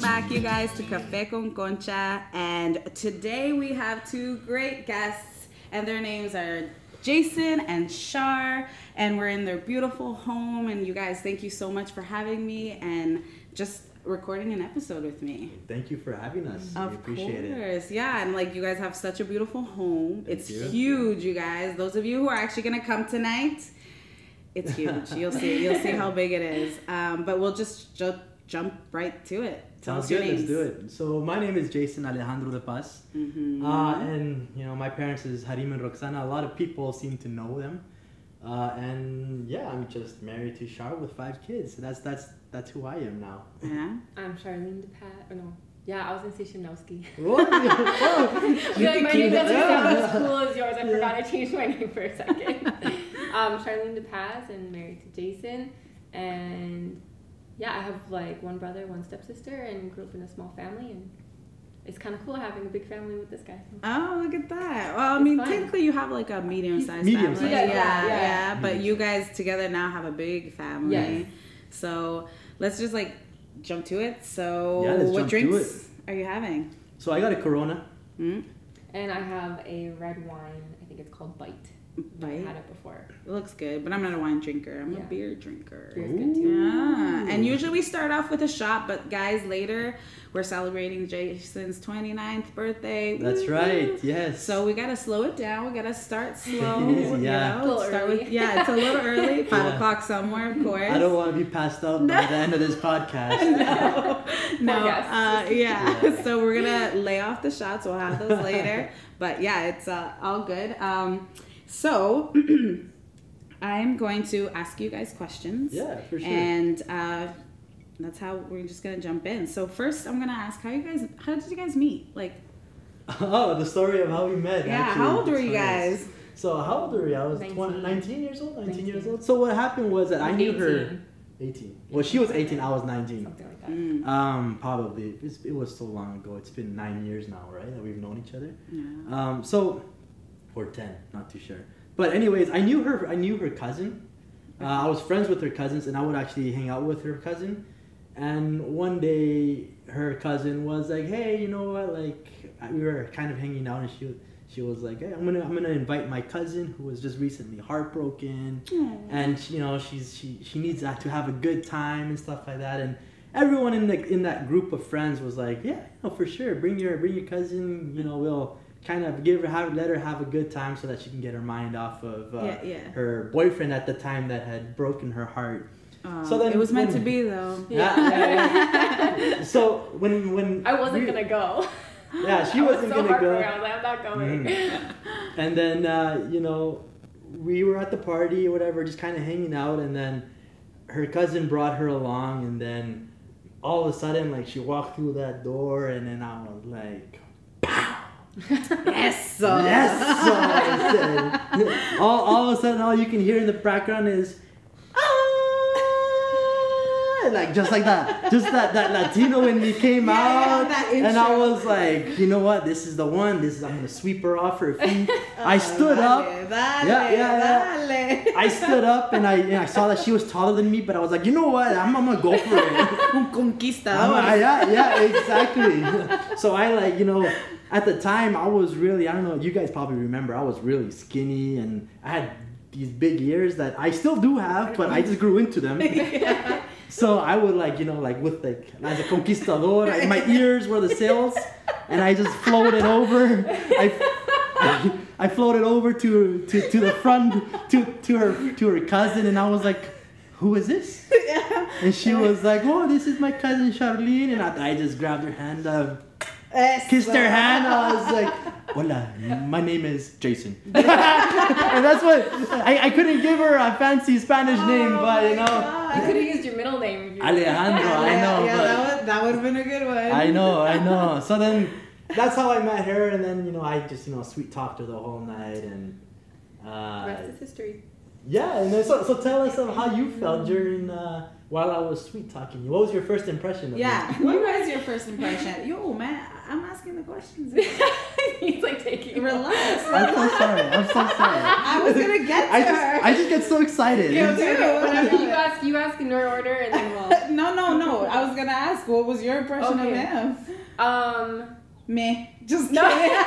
back, you guys, to Cafe con Concha. And today we have two great guests, and their names are Jason and Shar. And we're in their beautiful home. And you guys, thank you so much for having me and just recording an episode with me. Thank you for having us. Of we appreciate course. Yeah, and like you guys have such a beautiful home. Thank it's you. huge, you guys. Those of you who are actually gonna come tonight, it's huge. You'll see. You'll see how big it is. Um, but we'll just ju- jump right to it. Tell Sounds us your good. Let's do it. So my name is Jason Alejandro de Paz, Mhm. uh, and you know my parents is Harim and Roxana. A lot of people seem to know them, uh, and yeah, I'm just married to Char with five kids. So that's that's that's who I am now. Yeah. I'm Charlene DePaz. Or no. Yeah, I was gonna say Shimnowski. What? Oh, you I feel like my keep name doesn't sound as cool as yours. I Yeah. forgot I changed my name for a second. um, Charlene DePaz and married to Jason. And yeah, I have like one brother, one stepsister, and grew up in a small family. And it's kind of cool having a big family with this guy. Oh, look at that. Well, I It's mean, fun. technically, you have like a medium-sized Medium family. size. Yeah, Yeah, yeah, yeah, But you guys together now have a big family. Yes. So let's just like jump to it. So, Yeah, let's what jump to drinks are you having? So I got a Corona. Hmm? And I have a red wine. I think it's called Bite. Bite? I've had it before. It looks good, but I'm not a wine drinker. I'm a beer drinker. Beer's good too. Yeah. And usually we start off with a shot, but guys, later we're celebrating Jason's 29th birthday. That's Woo-hoo. right. Yes. So we gotta slow it down. We gotta start slow. Yeah. You know? A little start early. with yeah, it's a little early. Five Yeah. o'clock somewhere, of course. I don't want to be passed out by the end of this podcast. no, no, uh, yeah. Yeah. So we're gonna lay off the shots. We'll have those later. but yeah, it's uh, all good. Um, so I'm going to ask you guys questions. Yeah, for sure. And uh, that's how we're just gonna jump in. So first, I'm gonna ask how you guys. How did you guys meet? Like, Oh, the story of how we met. yeah. actually. How old were you guys? So how old were you? I was 19. 20, 19 years old. 19, years old. So what happened was that I knew her. 18, 18. Well, she was 18. I was 19. Something like that. Mm, Um, probably. It's, it was so long ago. It's been nine years now, right? That we've known each other. yeah. Um, so, or 10, not too sure. But anyways, I knew her. I knew her cousin. Uh, I was friends with her cousins, and I would actually hang out with her cousin. And one day, her cousin was like, "Hey, you know what? Like, we were kind of hanging out, and she she was like, "Hey, I'm gonna I'm gonna invite my cousin who was just recently heartbroken, and she, you know she's she she needs that to have a good time and stuff like that." And everyone in the in that group of friends was like, "Yeah, no, for sure. Bring your bring your cousin. You know, we'll." Kind of give her, have, let her have a good time so that she can get her mind off of uh, Yeah, yeah. her boyfriend at the time that had broken her heart. Um, So then it was meant to be, though. Yeah, yeah, yeah. so when when I wasn't we- gonna go. Yeah, she I was wasn't so gonna go. I was like, I'm not going. Mm. And then uh, you know, we were at the party or whatever, just kind of hanging out, and then her cousin brought her along, and then all of a sudden, like she walked through that door, and then I was like, Yes. uh, yes. Said, all all of a sudden, all you can hear in the background is. Like just like that, just that that Latino when he came Yeah, yeah, out, that and I was like, you know what, this is the one. This is I'm gonna sweep her off her feet. I Oh, stood dale, up, Dale, Yeah, yeah, dale. I stood up, and I and I saw that she was taller than me, but I was like, you know what, I'm, I'm gonna go for it. Un conquistador. I- yeah, yeah, exactly. so I like, you know, at the time I was really, I don't know, you guys probably remember, I was really skinny and I had these big ears that I still do have, but I just grew into them. So I would like, you know, like with like as a conquistador, like, my ears were the sails, and I just floated over. I, I, I floated over to, to to the front to to her to her cousin, and I was like, "Who is this?" And she was like, "Oh, this is my cousin Charlene," and I, I just grabbed her hand, uh, kissed her hand. I was like, "Hola, my name is Jason," and that's what I, I couldn't give her a fancy Spanish name, but you know. You could have used your middle name. You Alejandro, I know, Yeah, but that would, that would have been a good one. I know, I know. So then, that's how I met her, and then you know I just you know sweet talked her the whole night, and The uh, rest is history. yeah, and then so, so tell us of how you felt during uh, while I was sweet talking you. What was your first impression of Yeah. me? What was your first impression? Yo, man, I'm asking the questions. He's like taking Relax. I'm so sorry. I'm so sorry. I was gonna get to I her. just, I just get so excited. You Okay, too. whatever you ask, you ask in your order, and then we'll. no, no, no. I was gonna ask, what was your impression Okay. of him? Um. Me. Just No. kidding.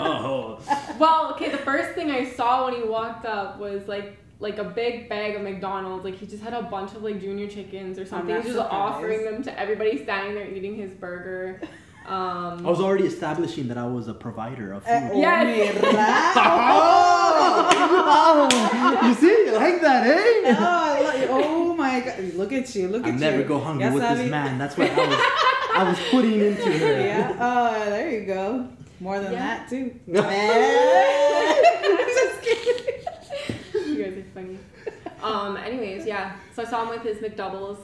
Oh. Well, okay. The first thing I saw when he walked up was like like a big bag of McDonald's. Like he just had a bunch of like junior chickens or something. not He was just surprised. offering them to everybody standing there eating his burger. Um, I was already establishing that I was a provider of food. Eh, oh, Yes. mira. oh, you see, you like that, eh? Oh, I lo- oh my god! Look at you! Look I at you! I never go hungry Ya with sabe. this man. That's what I was, I was putting into her. Yeah. Oh, there you go. More than Yeah. that too. Yeah. Just kidding. you guys are funny. Um. Anyways, yeah. So I saw him with his McDoubles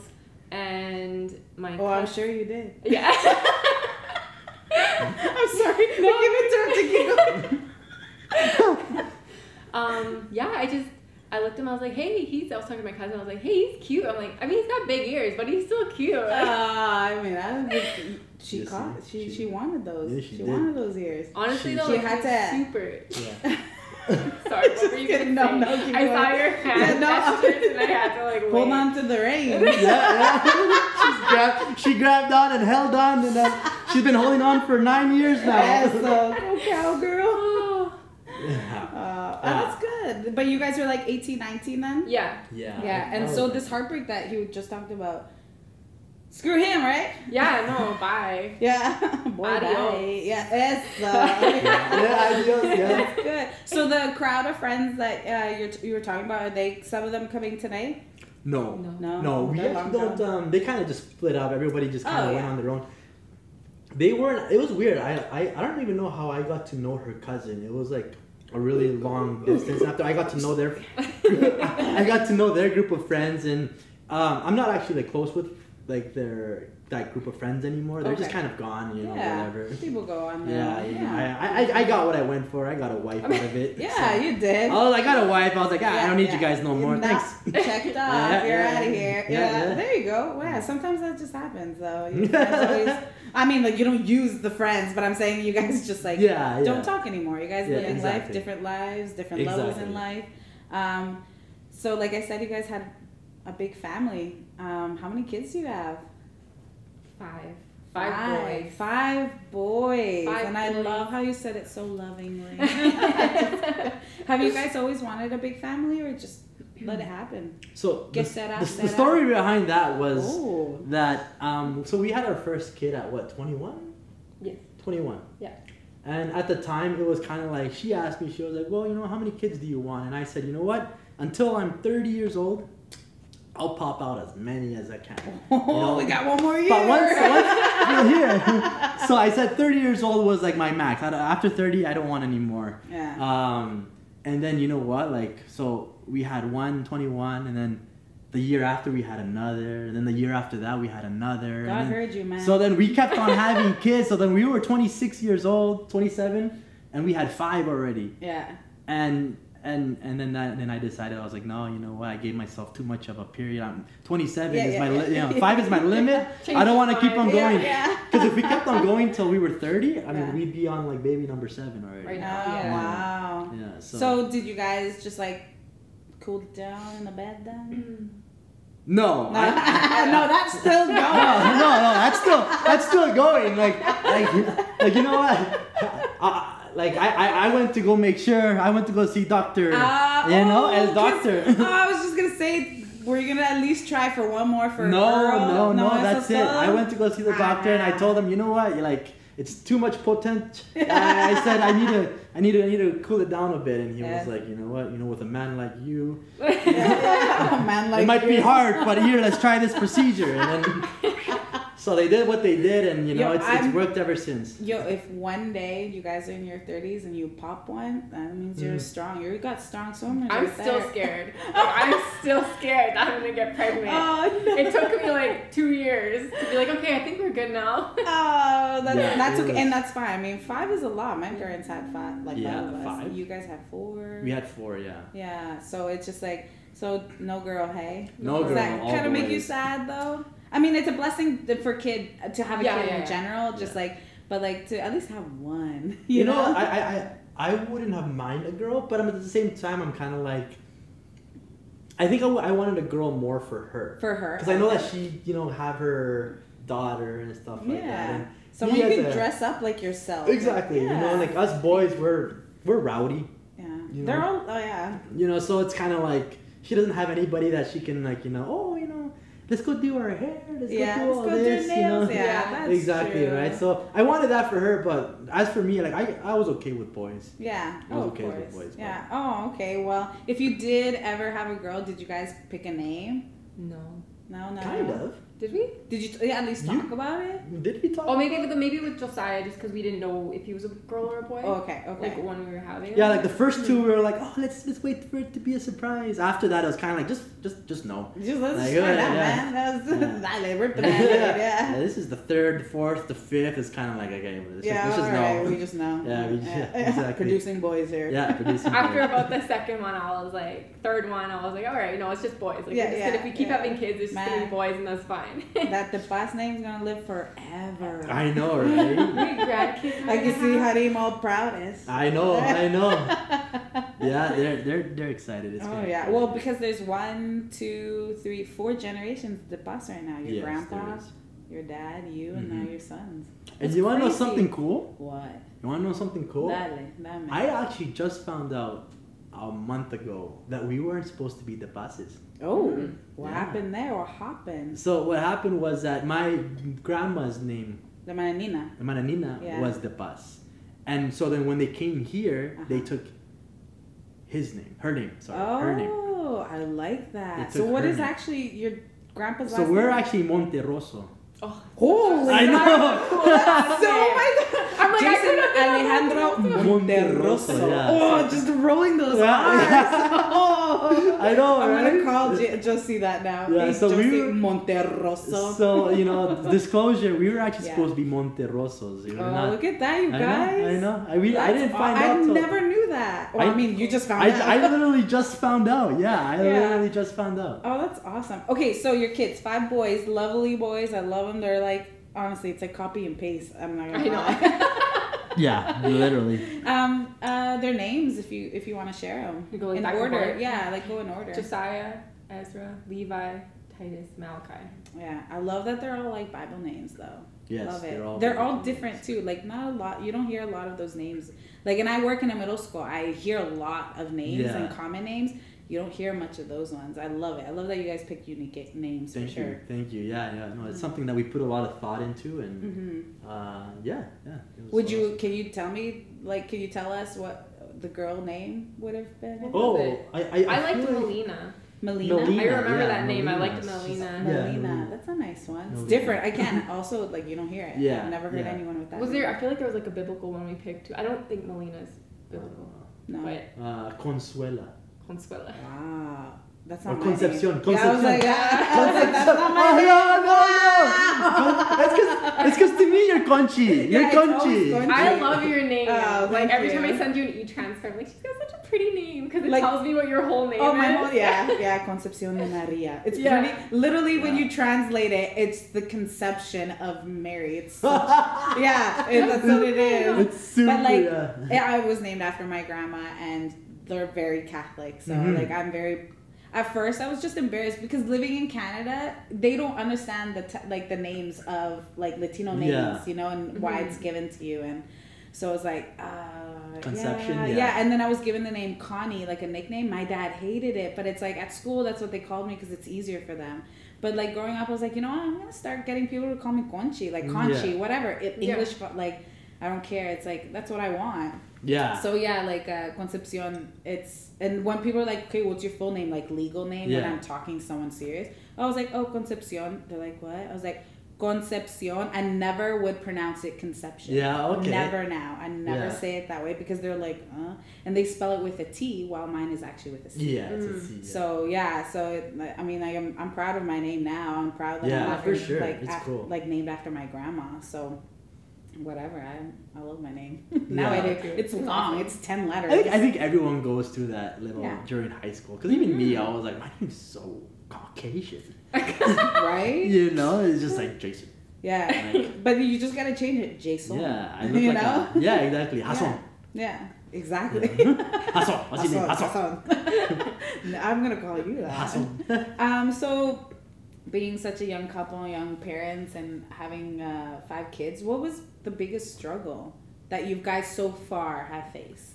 and my. Oh, I'm cous- sure you did. Yeah. I'm sorry. No. Give it to him to keep. Um, yeah, I just I looked at him. I was like, hey, he's. I was talking to my cousin. I was like, hey, he's cute. I'm like, I mean, he's got big ears, but he's still cute. Uh, I mean, I was she Yes, caught. She she- she wanted those. Yeah, she she wanted those ears. Honestly, She- though, she like, had to- super. Yeah. Sorry, what were you kidding. gonna No, say? no, keep I saw your hand Yeah, no. and I had to like Hold on to the reins. Yeah, yeah. She's grabbed, she grabbed on and held on, and then she's been holding on for nine years now. Yes, uh, go cowgirl. Oh. yeah. Uh, oh, that's good. But you guys were like 18, 19 then? Yeah, Yeah. Yeah, and so this heartbreak that you just talked about, screw him, right? yeah, no, bye. Yeah. Boy, Adios. bye. Yeah, yes. Uh, Yeah, adios, yeah. That's good. So the crowd of friends that uh, you're, you were talking about, are they some of them coming today? No. No. No. No, we They're actually don't. Um, they kind of just split up. Everybody just kind of Oh, went yeah. on their own. They weren't. It was weird. I, I I don't even know how I got to know her cousin. It was like a really long distance. After I got to know their, I got to know their group of friends, and um, I'm not actually like close with like their that group of friends anymore. They're just kind of gone. You know, yeah. whatever. People go on there. Yeah, Yeah. yeah. I, I I got what I went for. I got a wife out of it. Yeah, so. you did. Oh, I got a wife. I was like, ah, I don't need Yeah, you guys no more. Thanks. Checked off. Yeah, You're yeah, out of yeah. here. Yeah, Yeah, yeah. There you go. Yeah. Sometimes that just happens though. You guys always, I mean, like you don't use the friends, but I'm saying you guys just like Yeah, yeah. don't talk anymore. You guys Yeah, living life, different lives, different levels in life. Um, so like I said, you guys had a big family. Um, how many kids do you have? Five. Five boys. Five boys. Five and I boys. love how you said it so lovingly. have you guys always wanted a big family or just let it happen? So the, será, the, the story behind that was Oh. that um, so we had our first kid at what 21 Yes. 21 Yeah. and at the time it was kind of like she asked me she was like well you know how many kids do you want and i said you know what until i'm 30 years old i'll pop out as many as i can Oh, we got one more year. but once, once you're here so i said 30 years old was like my max after 30 i don't want any more yeah. um, and then you know what? Like, so we had one 21, and then the year after we had another, and then the year after that we had another. God then- heard you, man. So then we kept on having kids. So then we were 26 years old, 27, and we had five already. yeah. And and and then that then I decided I was like, no, you know what? I gave myself too much of a period. I'm 27 Yeah, is yeah, my yeah. li- you know five is my limit. I don't want to keep on. Yeah, going. yeah. Because if we kept on going till we were 30, I mean, Yeah. we'd be on like baby number seven already. Right now. Yeah. wow. Yeah. So. did you guys just like cool down in the bed then? No. No, I- no, that's still going. no, no, that's still that's still going. Like, like, like you know what? I, like I, I, I went to go make sure. I went to go see doctor. Uh, you know, oh, as doctor. oh, I was just gonna say, were you gonna at least try for one more for no, no, no, eso that's it. I went to go see the doctor, and I Ah. told him, you know what? You're like, it's too much potent. I, I said, I need to, I need to, I need to cool it down a bit. And he Yeah. was like, you know what? You know, with a man like you, a man like it might be hard, but here, let's try this procedure. And then, so they did what they did, and you know, Yo, it's, it's I'm- worked ever since. Yo, if one day you guys are in your 30s and you pop one, that means you're Mm. strong. You got strong swimmers. I'm right still there. scared. I'm still scared that I'm gonna get pregnant. Oh, no. It took me like two years to be like, okay, I think we're good now. Oh, that's, Yeah, that's okay, was- and that's fine. I mean, five is a lot. My parents had five, like Yeah, five of us. five. You guys had four. We had four, yeah. Yeah, so it's just like, so no girl, hey. No Does girl, that kind of make you sad though? I mean, it's a blessing th- for kid uh, to have a Yeah, kid yeah, in yeah. general. Just Yeah. like, but like to at least have one. You, know, I, I, I, I wouldn't have mind a girl, but I'm at the same time, I'm kind of like, I think I, w- I wanted a girl more for her. for her Because I know that she, you know, have her daughter and stuff like that. Yeah. And someone you can a- dress up like yourself. Exactly. You know, like us boys, we're we're rowdy. yeah, you they're all oh yeah. You know, so it's kind of like she doesn't have anybody that she can like, you know, oh, you know, let's go do our hair, let's Yeah, go do let's all go do this, you know. Yeah, Yeah, that's exactly true. right. So I wanted that for her, but as for me, like I, I was okay with boys. Yeah. I was Oh, okay of with course. boys, but- yeah. Oh, okay. Well, if you did ever have a girl, did you guys pick a name? No. No, no. Kind of. Did we? Did you yeah, at least You- talk about it? Did we talk? Oh, maybe with maybe with Josiah, just because we didn't know if he was a girl or a boy. Oh, okay. Okay. Like when we were having. Yeah, like the first two, we were like, oh, let's let's wait for it to be a surprise. After that, it was kind of like just just just no. Just let's Like, find yeah, out, yeah. man. That was Yeah. dale, we're yeah. planning, yeah. This is the third, fourth, the fifth. It's kind of like okay, let's Yeah, just, let's just all right, know. we just know. Yeah, we- yeah, exactly. Producing boys here. yeah, producing. After boys. about the second one, I was like, third one, I was like, all right, no, it's just boys. Like, Yeah, just yeah, gonna, if we keep yeah. having kids, it's just gonna be boys, and that's fine. That the boss name's gonna live forever. I know, right? My grandkids. I can see Harim all proud. proudest. I know, I know. Yeah, they're they're they're excited. It's oh good. yeah. Well, because there's one, two, three, four generations of de Paz right now. Your Yes, grandpa, your dad, you, and now Mhm. your sons. And That's you want to know something cool? What? You want to know something cool? Dale, dame. I actually just found out a month ago that we weren't supposed to be the bosses. oh, Mm. what Yeah. happened there? What happened? So what happened was that my grandma's name, The mananina. the Mananina, Yeah. was de Paz, and so then when they came here, they Uh-huh. took his name, her name, sorry, oh, her name. Oh, I like that. So took what her is name. actually your grandpa's So last we're name? actually Monterroso. Oh, Holy I know. so oh my God. I'm like, I Jason could've Alejandro Monterroso, Monterroso. yeah. Oh, just rolling those Yeah. eyes. Oh. I know, I'm right? gonna call J- Josie that now. Yeah, Hey, so we Josie were- Monterroso. So you know, disclosure, we were actually Yeah. supposed to be Monterrosos. We were oh, not. look at that, you I guys. know, I know. I, we, I didn't aw- find I out. till- never knew that. Well, I, I- mean, you just found I, out. I literally just found out. Yeah, I Yeah. literally just found out. Oh, that's awesome. Okay, so your kids, five boys, lovely boys. I love them. They're like, honestly, it's like copy and paste. I'm not gonna I lie. Yeah, literally. um, uh, their names, if you if you want to share them You go, like, in order. forth? Yeah, like go in order. Josiah, Ezra, Levi, Titus, Malachi. yeah, I love that they're all like Bible names though. Yes, love it. they're all. they're all Bible different too. Like not a lot. You don't hear a lot of those names. Like, and I work in a middle school. I hear a lot of names Yeah. and common names. You don't hear much of those ones. I love it. I love that you guys pick unique names Thank for you, sure. thank you. Yeah, yeah. No, it's something that we put a lot of thought into, and hmm uh, yeah, yeah. Would awesome. you? Can you tell me? Like, can you tell us what the girl name would have been? Oh. I, I, I, I liked feel like- Melina. Melina. Melina. I remember yeah, that name. I liked She's- Melina. yeah, Melina. Melina. That's a nice one. It's Melina. different. I can't. Also, like you don't hear it. Yeah, I've never heard yeah. anyone with that. Was name. there? I feel like there was like a biblical one we picked too. I don't think Melina's biblical, No. but Uh, Consuela. Consuela. Wow. That's Or not my Concepcion. name. Yeah, I was like, Concepcion. ah, I that's not my Oh, no, no, no. It's because it's because to me you're Conchi. You're Yeah, Conchi. Conchi. I love your name. Oh, like every you. time I send you an e-transfer, I'm like, she's got such a pretty name because it Like- tells me what your whole name is. Oh is. my whole yeah yeah Concepcion de Maria. It's Yeah. pretty. Literally, when you translate it, it's the conception of Mary. It's such, yeah, it, that's what it is. It's super. But, like, yeah. Yeah, I was named after my grandma, and they're very Catholic. So Mhm. like, I'm very. At first, I was just embarrassed because living in Canada, they don't understand the t- like the names of like Latino names, Yeah. you know, and why Mhm. it's given to you, and so I was like, uh, Conception, yeah, yeah. yeah. And then I was given the name Connie, like a nickname. My dad hated it, but it's like at school, that's what they called me because it's easier for them. But like growing up, I was like, you know what? I'm gonna start getting people to call me Conchi, like Conchi, Yeah. whatever. It, Yeah. English, like I don't care. It's like that's what I want. Yeah. So yeah, like uh, Concepcion, it's and when people are like, okay, what's your full name, like legal name, when I'm talking to someone serious, I was like, oh, Concepcion. They're like, what? I was like, Concepcion. I never would pronounce it Conception. Yeah, okay. Never now. I never Yeah. say it that way because they're like, uh, and they spell it with a T while mine is actually with a C. Yeah, it's a Mm. C. Yeah. So yeah, so it, I mean, like, I'm I'm proud of my name now. I'm proud that Yeah, I'm for sure. like It's af- cool. like named after my grandma. So whatever, I I love my name. now Yeah. I do. It's It's long. It's ten letters. I think I think everyone goes through that little Yeah. during high school. Because even me, Mhm. I was like, my name's so Caucasian. right? You know, it's just like Jason. Yeah. Like- but you just gotta change it, Jason. Yeah, I look You like know? a, yeah, exactly. Hassan. Yeah, exactly. Hassan. What's his name? Hassan. Hassan. I'm gonna call you that. Hassan. Um, so being such a young couple, young parents, and having uh, five kids, what was the biggest struggle that you guys so far have faced?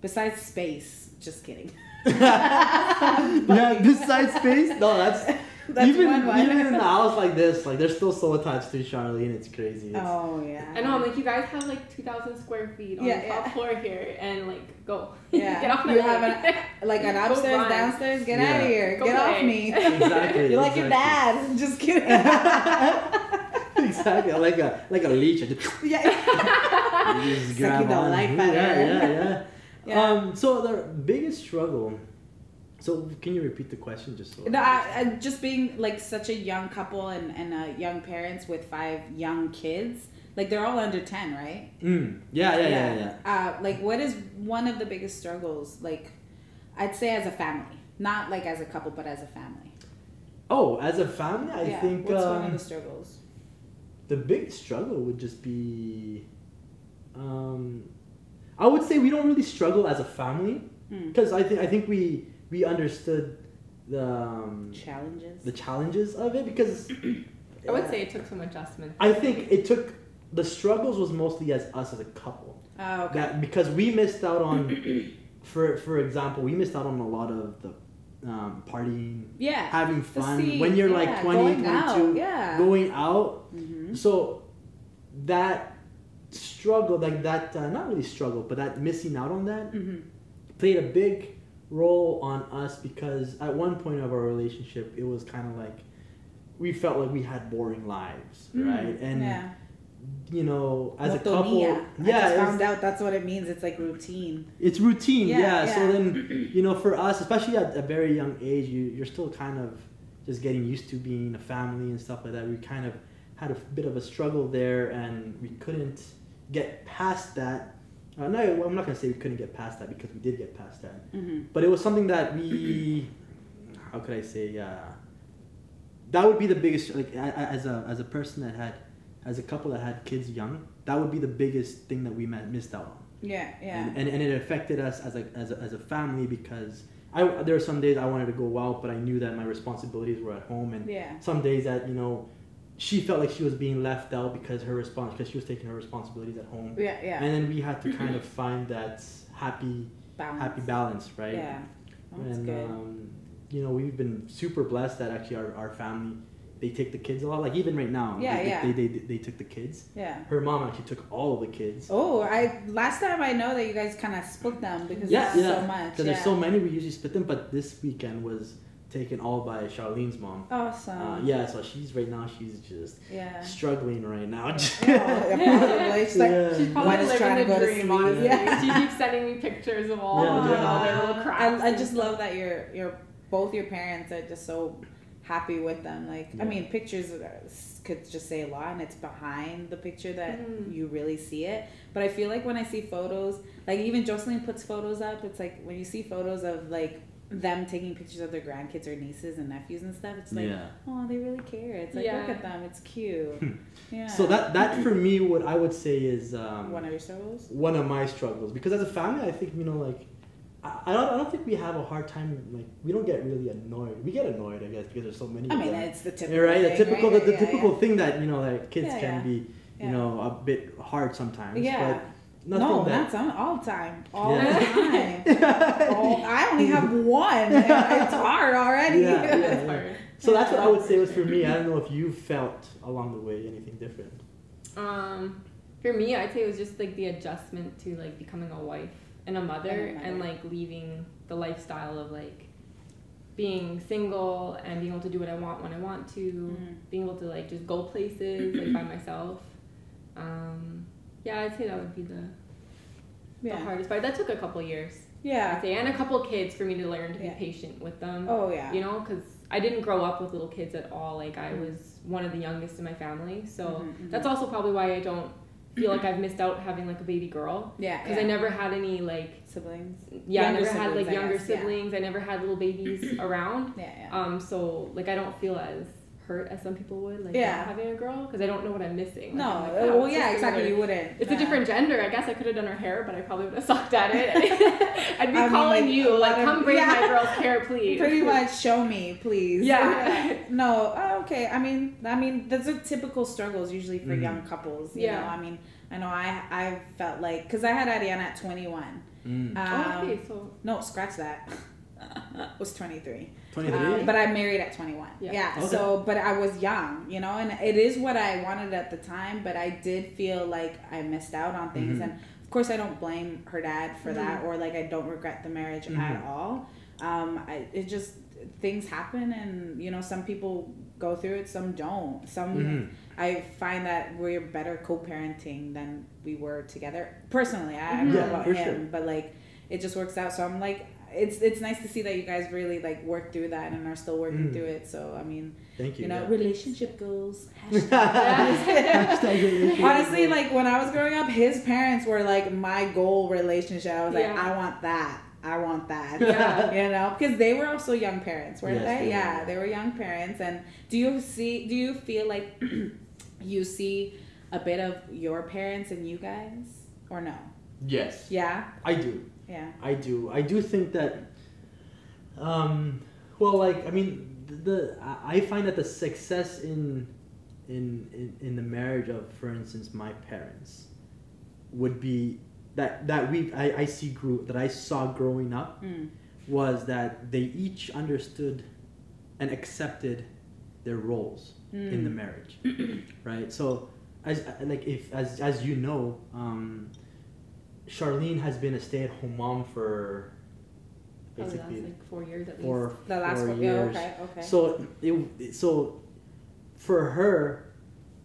Besides space, just kidding. yeah, besides space, no, that's, That's even one one. even in the house like this, like they're still so attached to Charlene. It's crazy. It's, Oh yeah. I know. I'm like, you guys have like 2,000 square feet on Yeah, the top yeah. floor here, and like, go. Yeah. Get off my You leg. have an like an upstairs, downstairs. Get Yeah. out of here. Go Get off me. Exactly. You're like your dad. Just kidding. exactly. Like a like a leech. Just, yeah. you just grab the on. life yeah, out of her. yeah, yeah, Yeah. Um. So the biggest struggle. So can you repeat the question just so? No, I, I, just being like such a young couple and, and uh, young parents with five young kids. Like they're all under ten, right? Mm. Yeah, yeah, yeah, yeah. Uh, like, what is one of the biggest struggles? Like, I'd say as a family, not like as a couple, but as a family. Oh, as a family, I yeah. think What's um, one of the struggles? the big struggle would just be. Um, I would say we don't really struggle as a family Mm. because I think I think we we understood the um, Challenges. the challenges of it because I would say it took some adjustment. I think it took the struggles was mostly as us as a couple Oh, okay. that because we missed out on for for example we missed out on a lot of the um, partying yeah. having fun scene, when you're yeah, like 20 going 22 out, yeah. going out hmm so that struggle like that uh, not really struggle but that missing out on that hmm played a big role on us because at one point of our relationship it was kind of like we felt like we had boring lives mm. right and yeah. you know as a Monotonia. couple I just yeah found out that's what it means. It's like routine. it's routine Yeah, yeah, so then you know for us especially at a very young age you, you're still kind of just getting used to being a family and stuff like that we kind of had a bit of a struggle there and we couldn't get past that uh, no i'm not going to say we couldn't get past that because we did get past that hmm but it was something that we how could i say uh, that would be the biggest like as a as a person that had as a couple that had kids young that would be the biggest thing that we met, missed out on Yeah, yeah. and, and, and it affected us as a, as a as a family because I there were some days I wanted to go out but I knew that my responsibilities were at home and yeah. some days that you know she felt like she was being left out because her response because she was taking her responsibilities at home Yeah, yeah. and then we had to kind of find that happy Balance. happy balance right Yeah. Oh, that's and good. um, you know we've been super blessed that actually our, our family they take the kids a lot like even right now Yeah, they, yeah. They, they, they, they took the kids yeah. her mom actually took all of the kids Oh, I last time I know that you guys kind of split them because yeah yeah so much. because yeah. there's so many we usually split them but this weekend was taken all by Charlene's mom awesome. uh, yeah so she's right now she's just Yeah. struggling right now yeah, probably. She's like, Yeah. She's probably One living trying to the go to dream, sleep. honestly. Yeah. She keeps sending me pictures of all Yeah, of all their little crafts. I, I just love that you're you're both your parents are just so happy with them. Like I mean, pictures could just say a lot, and it's behind the picture that Mm. you really see it. But I feel like when I see photos, like even Jocelyn puts photos up, it's like when you see photos of like them taking pictures of their grandkids or nieces and nephews and stuff. It's like, yeah oh, they really care. It's like Yeah. look at them, it's cute. Yeah. so that that for me what I would say is um, one of your struggles. one of my struggles because as a family I think you know like I, I don't I don't think we have a hard time like we don't get really annoyed we get annoyed I guess because there's so many I of mean, them. it's the typical. Right the thing, typical right? the, the Yeah, typical yeah. thing that you know that kids Yeah, can yeah. be you Yeah. know a bit hard sometimes Yeah. but nothing No, that not some, all the time. All Yeah. the time. oh, I only have one. It's hard already. Yeah, yeah. That's hard. so that's what I would say was for me I don't know if you felt along the way anything different Um, for me, I'd say it was just like the adjustment to like becoming a wife and a mother, And and, a mother. like leaving the lifestyle of like being single and being able to do what I want when I want to, Mhm. being able to like just go places like by myself. Um, yeah, I'd say that would be the, the Yeah. hardest part. That took a couple years, Yeah. I'd say, and a couple kids for me to learn to be Yeah. patient with them Oh yeah. you know because i didn't grow up with little kids at all like i was one of the youngest in my family so Mhm, mhm. that's also probably why i don't feel like i've missed out having like a baby girl yeah. because yeah. i never had any like siblings. yeah Younger i never had siblings, like I younger guess, yeah. siblings i never had little babies around Yeah, yeah. um so like i don't feel as hurt as some people would, like Yeah. having a girl, because I don't know what I'm missing. Like, No, I'm like, uh, wow, well, it's yeah, exactly. another- You wouldn't. It's Yeah. a different gender. I guess I could have done her hair, but I probably would have sucked at it. I'd be I mean, calling like, you, like, lot of- come braid yeah. my girl's hair, please. Pretty much, show me, please. Yeah. no, oh, okay. I mean, I mean, those are typical struggles usually for Mhm. young couples. You Yeah. know, I mean, I know I I felt like because I had Ariana at 21. Mm. Um, oh, okay, so No, scratch that. was 23. 23. Um, but I married at 21. Yeah. Yeah. Okay. So, but I was young, you know, and it is what I wanted at the time, but I did feel like I missed out on things. Mhm. And of course, I don't blame her dad for that, or like I don't regret the marriage at Mhm. all. Um, I, it just, things happen, and you know, some people go through it, some don't. Some, Mhm. I find that we're better co parenting than we were together. Personally, I, I don't Mhm. know Yeah, about for him, sure. but like, it just works out. So I'm like, it's it's nice to see that you guys really like work through that and are still working Mm. through it. So I mean, Thank you. you know, yeah. relationship goals. Hashtag relationship Honestly, goals. like when I was growing up, his parents were like my goal relationship. I was like, Yeah. I want that. I want that. Yeah. you know, because they were also young parents, weren't Yes, they? they yeah, were. they were young parents. And do you see? Do you feel like you see a bit of your parents in you guys, or no? yes, Yeah, I do. Yeah. I do. I do think that. Um, well, like I mean, the I I find that the success in, in in in the marriage of, for instance, my parents, would be that that we I, I see grew that I saw growing up Mm. was that they each understood and accepted their roles in the Mm. marriage, right? So, as like if as as you know, um, Charlene has been a stay-at-home mom for last basically like four years at least. The last four one. Yeah. years. Okay. Okay. So it so for her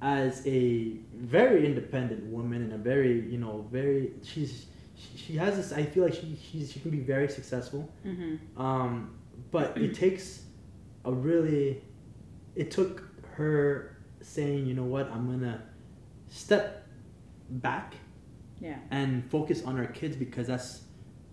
as a very independent woman and a very you know very she's she, she has this I feel like she she's, she can be very successful mm-hmm. um, but it takes a really it took her saying you know what i'm gonna step back Yeah. and focus on our kids because that's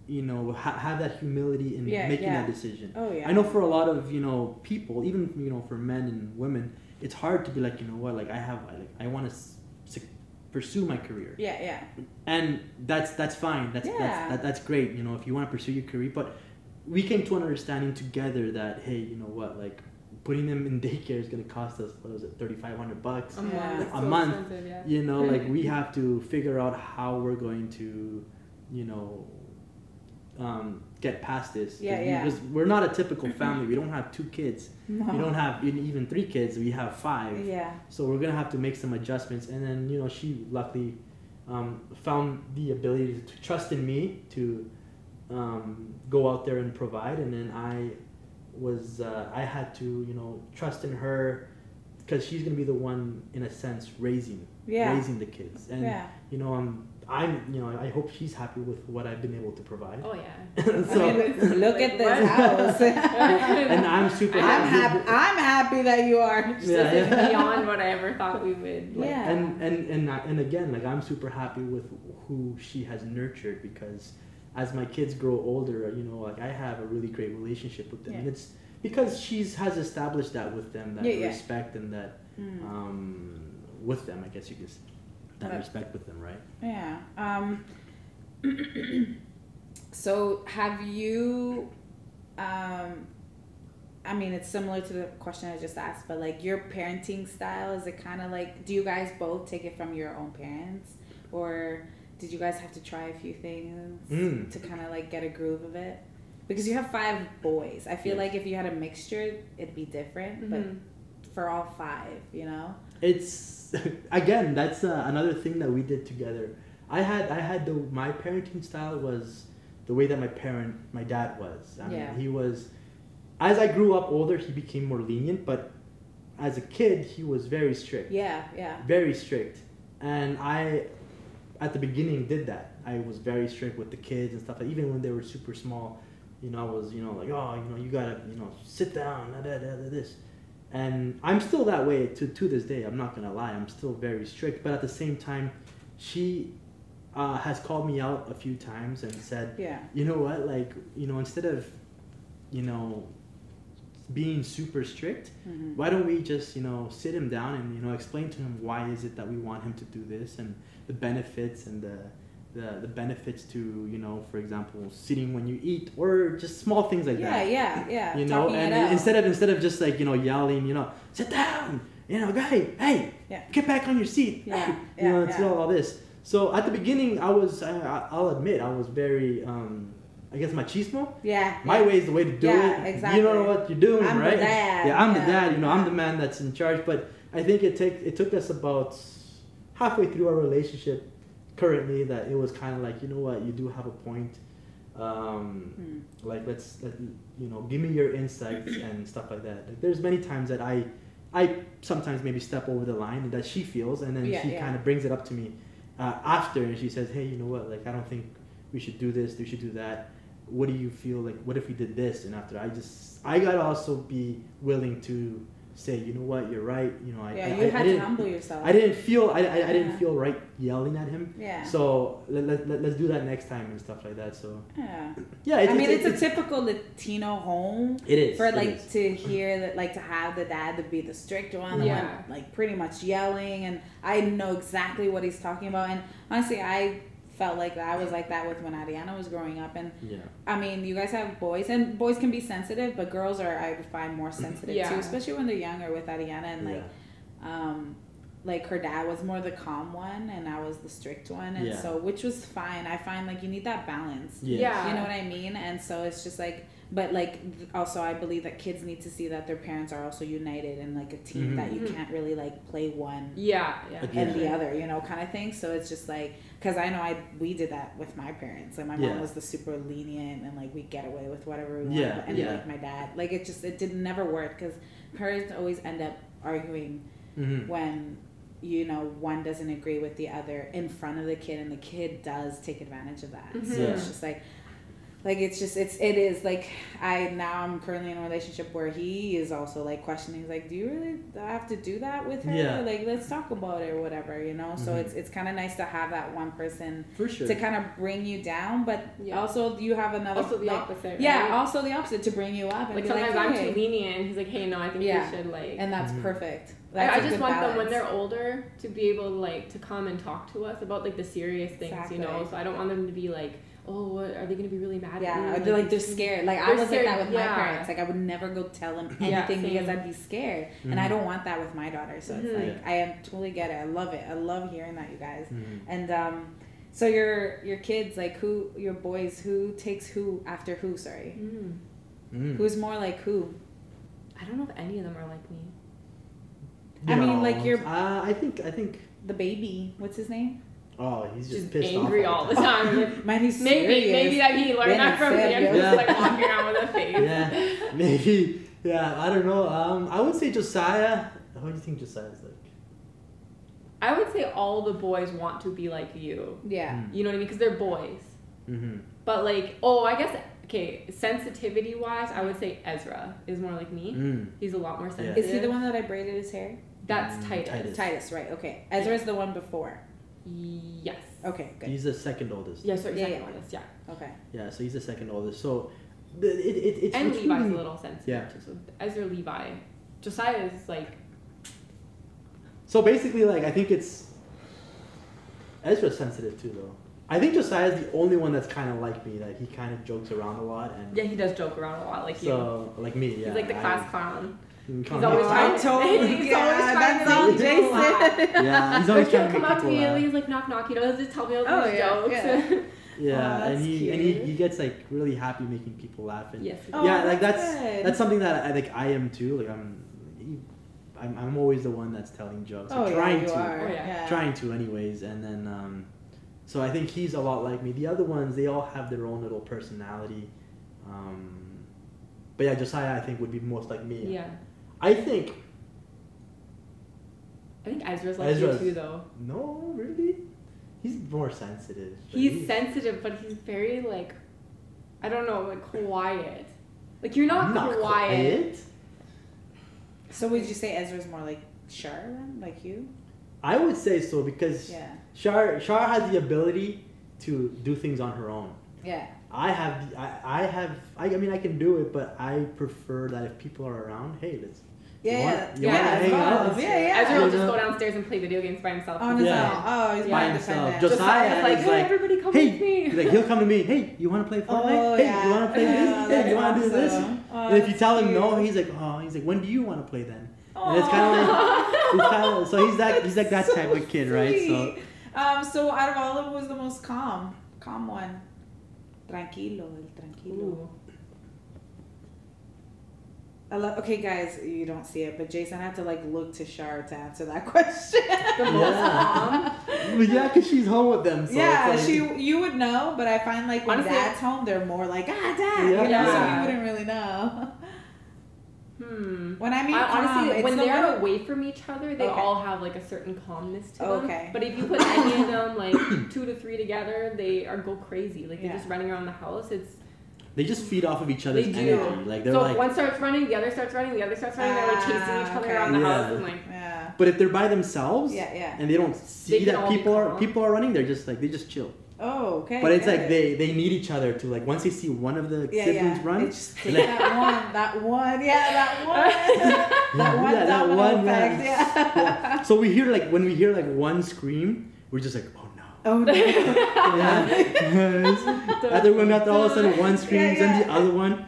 you know ha- have that humility in Yeah, making yeah. that decision Oh yeah. i know for a lot of you know people even you know for men and women it's hard to be like you know what like i have I, like i want to s- pursue my career Yeah. Yeah. and that's that's fine that's Yeah. that's that, that's great you know if you want to pursue your career but we came to an understanding together that hey you know what like putting them in daycare is going to cost us what was it 3500 bucks a Yeah. month. A so month. yeah. you know like we have to figure out how we're going to you know um, get past this Yeah, yeah. because we're not a typical family we don't have two kids No. we don't have even three kids we have five Yeah. so we're gonna have to make some adjustments, and then you know she luckily um, found the ability to trust in me to um, go out there and provide, and then I was uh, I had to you know trust in her because she's gonna be the one in a sense raising Yeah. raising the kids, and Yeah. you know I'm I'm you know I hope she's happy with what I've been able to provide. Oh yeah. so I mean, look at this What? house. and I'm super I'm happy. I'm happy that you are. It's Yeah, yeah. beyond what I ever thought we would. Like, Yeah. and and and and again like i'm super happy with who she has nurtured because as my kids grow older you know like i have a really great relationship with them and it's because she's has established that with them that Yeah, yeah. respect and that Mm. um with them i guess you could that Right. respect with them right Yeah. Um, so have you? Um, I mean, it's similar to the question I just asked, but like your parenting style is it kind of like? Do you guys both take it from your own parents, or did you guys have to try a few things Mm. to kind of like get a groove of it? Because you have five boys. I feel Yes. like if you had a mixture, it'd be different. mhm. But for all five, you know. it's again that's uh, another thing that we did together i had i had the my parenting style was the way that my parent my dad was i mean Yeah. he was as i grew up older he became more lenient but as a kid he was very strict Yeah, yeah. very strict and i at the beginning did that i was very strict with the kids and stuff like even when they were super small you know i was you know like oh you know you gotta you know sit down da, da, da, da, this and i'm still that way to, to this day i'm not gonna lie i'm still very strict but at the same time she uh, has called me out a few times and said Yeah. you know what like you know instead of you know being super strict. Mhm. Why don't we just you know sit him down and you know explain to him why is it that we want him to do this and the benefits and the the, the benefits to you know for example sitting when you eat or just small things like Yeah, that. yeah, yeah. Yeah. You know, talking and instead of instead of just like you know yelling, you know, sit down, you know, guy, hey, Yeah. get back on your seat, Yeah, hey, yeah, you know, it's yeah. all, all this. So at the beginning, I was, I, I'll admit, I was very, um, I guess machismo. yeah, My yeah. way is the way to do Yeah, it. exactly. You don't know what you're doing, I'm the right? dad, Yeah, I'm the dad. You know, I'm the man that's in charge. But I think it take it took us about halfway through our relationship currently that it was kind of like, you know what, you do have a point. Um, Hmm. like let's let, you know give me your insights and stuff like that like, there's many times that i i sometimes maybe step over the line that she feels and then Yeah, she yeah. kind of brings it up to me uh, after and she says hey you know what like i don't think we should do this we should do that what do you feel like what if we did this and after i just i gotta also be willing to say you know what you're right you know i Yeah, I, you I, I had to didn't humble yourself. i didn't feel i, I, I didn't feel right yelling at him Yeah. so let, let, let, let's do that next time and stuff like that so yeah. yeah I mean, it's, a typical Latino home it is for like is. to hear that, like to have the dad to be the strict one, the Yeah. one like pretty much yelling, and I know exactly what he's talking about. And honestly, I felt like that. I was like that with when Ariana was growing up, and yeah I mean, you guys have boys, and boys can be sensitive, but girls are I find more sensitive Yeah. too, especially when they're younger with Ariana and like yeah. um like her dad was more the calm one and I was the strict one and Yeah. so which was fine. I find like you need that balance. Yes. Yeah. You know what I mean? And so it's just like but like also I believe that kids need to see that their parents are also united and like a team Mhm. that you Mhm. can't really like play one Yeah, yeah. Agree. and the other, you know, kind of thing. So it's just like, cause I know I we did that with my parents. Like my Yeah. mom was the super lenient and like we get away with whatever we want. Yeah, and yeah. like my dad, like it just it didn't never work because parents always end up arguing Mm-hmm. when you know one doesn't agree with the other in front of the kid and the kid does take advantage of that so Mhm. Yeah. it's just like like it's just it's it is like i now i'm currently in a relationship where he is also like questioning he's like do you really have to do that with her Yeah. like let's talk about it or whatever you know so Mhm. it's it's kind of nice to have that one person For sure. to kind of bring you down but Yeah. also you have another Also the like, opposite. yeah also the opposite to bring you up and like sometimes like, I'm hey. too lenient. He's like, hey, no, I think Yeah. we should like. and that's Mhm. perfect I, That's I a just good want them when they're older to be able like to come and talk to us about like the serious things, you know. So I don't want them to be like, oh, what are they gonna be really mad at me? Yeah, they're like they're scared. Like I They're was like that scared, with my parents. Like I would never go tell them Yeah, anything because. I'd be scared, and I Mhm. don't want that with my daughter. So it's Mhm. like I am totally get it. I love it. I love hearing that, you guys. Mhm. And um, so your your kids, like who your boys, who takes who after who? Sorry, Mm. Mm. who's more like who? I don't know if any of them are like me. I mean, like, you're- Uh, I think. I think. The baby, what's his name? Oh, he's just, Just pissed angry off all the time. Like, Man, he's maybe serious. maybe that he learned Bien that from me. I'm serious. just like walking around with a face. Yeah, maybe. Yeah, I don't know. Um, I would say Josiah. What do you think Josiah's like? I would say all the boys want to be like you. Yeah. You know what I mean? Because they're boys. Mm-hmm. But like, oh, I guess okay. Sensitivity wise, I would say Ezra is more like me. Mm. He's a lot more Yeah. sensitive. Is he the one that I braided his hair? That's Mm, Titus. Titus. Titus, right? Okay. Ezra's the one before. Yes. Okay, good. He's the second oldest. Yeah, sorry, Yeah, second yeah. oldest, yeah. Okay. Yeah, so he's the second oldest. So, the, it, it, it's and it's Levi's really- a little sensitive Yeah. too. So Ezra, Levi, Josiah is like So basically, like I think it's Ezra's sensitive too, though. I think Josiah's the only one that's kind of like me. That he kind of jokes around a lot, and yeah, he does joke around a lot like you. so like me, yeah. He's like the I- class clown. He's He's always Oh, trying I to- totally he's get always it. trying to That's all make people laugh. Jason. Yeah, he's But always he'll trying to come make up to me and he's like knock knock, you know, just tell me all Oh, these yeah, jokes. yeah. Yeah, Oh, and that's he and he, he gets like really happy making people laugh, and yes. he Oh, yeah, like that's that's good. that's something that I think I am too. Like I'm, I'm, I'm always the one that's telling jokes, or Oh, trying yeah, you to, are. Oh, yeah. trying to, anyways. And then, um, so I think he's a lot like me. The other ones, they all have their own little personality. Um, but yeah, Josiah, I think would be most like me. Yeah. I think I think Ezra's like Ezra's- you too though. no, really, he's more sensitive. but He's sensitive, but he's very like, I don't know, like quiet. Like you're not, quiet. quiet. So would you say Ezra's more like Shar then, like you? I would say so because Yeah. Shar Shar has the ability to do things on her own. Yeah. I have, I, I have, I, I mean, I can do it, but I prefer that if people are around, hey, let's. Yeah, you yeah. want, you Yeah, want to hang out? Yeah, yeah. Ezra will just go downstairs and play video games by himself. On his Yeah. own. Oh, he's Yeah. by By himself. independent. Just- Josiah's Josiah like, hey, like, everybody come hey, with me. like he'll come to me, hey, you want to play Fortnite? Oh, hey, yeah. you want to play Oh, this? Hey, you want to do this? Oh, and if you that's tell him no, he's like, oh, he's like, when do you want to play then? And it's kind of like, it's kind of, so he's that, he's like that So type of kid, right? So um, so out of all of them, was the most calm, calm one. Tranquilo, el tranquilo. Ooh. I love. Okay, guys, you don't see it, but Jason had to like look to Shar to answer that question. The most Yeah. calm. But yeah, cause she's home with them. So yeah, it's like, she you would know, but I find like when Honestly- dad's home, they're more like ah dad, Yeah. you know, so you wouldn't really know. Hmm. When I mean I, honestly, it's when they're one- away from each other, they Okay. all have like a certain calmness to them. Okay. But if you put any of them like two to three together, they are go crazy. Like they're Yeah. just running around the house. It's they just feed off of each other's They do. energy. Like they're so like, if one starts running, the other starts running, the other starts running. they're like chasing each Ah, other okay. around the Yeah. house and like yeah, but if they're by themselves, yeah, yeah. and they don't see They that people are people are running, they're just like they just chill. Oh, okay. But it's good. like they they need each other to like once they see one of the yeah, siblings yeah. run, It's just like, that one, that one, yeah, that one, that one Yeah, that one, effect, yeah. yeah. Yeah. So we hear like when we hear like one scream, we're just like, oh no. Oh no. Yeah. Other one after all of a sudden one screams Yeah, and the other one,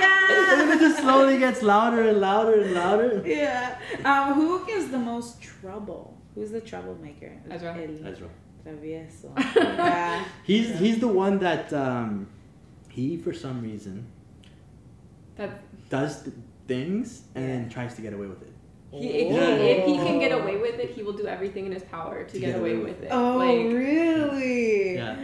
yeah. and it just slowly gets louder and louder and louder. Yeah. Um, who gives the most trouble? Who's the troublemaker? Ezra. El Ezra. travieso. Yeah. He's he's the one that um, he for some reason that's does th- things and then tries to get away with it. He, if, he, if he can get away with it, he will do everything in his power to, get, away with it. Oh, like, really? Yeah.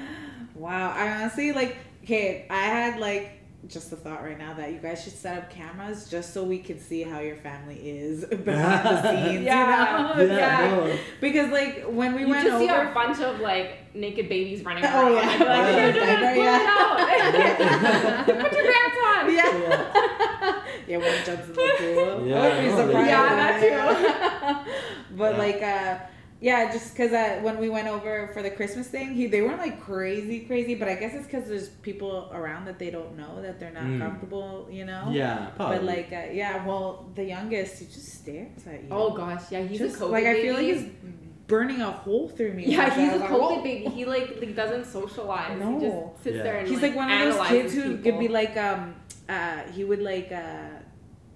Wow. I honestly like. Okay, I had like just a thought right now that you guys should set up cameras just so we can see how your family is behind the scenes. Yeah. You know? Yeah. no. Because like when we you went just over. see a bunch of like naked babies running Oh, around. yeah. I'd be like, Yeah. "You're doing Diaper, it, yeah. pull it out. Put your pants on. Yeah. yeah, one jumps in the pool. Yeah, I would be no, surprised. Yeah, that too. but Yeah. like, uh, yeah, just because uh, when we went over for the Christmas thing, he they weren't like crazy, crazy. But I guess it's because there's people around that they don't know that they're not Mm. comfortable, you know. Yeah, probably. But like, uh, yeah, well, the youngest, he just stares at you. Oh gosh, yeah, he's just a COVID like I feel like he's burning a hole through me. Yeah, he's a was like, COVID "Whoa." baby. He like, like doesn't socialize. No. He just sits Yeah. there and He's like, one of those analyzes kids who people. could be like um uh he would like uh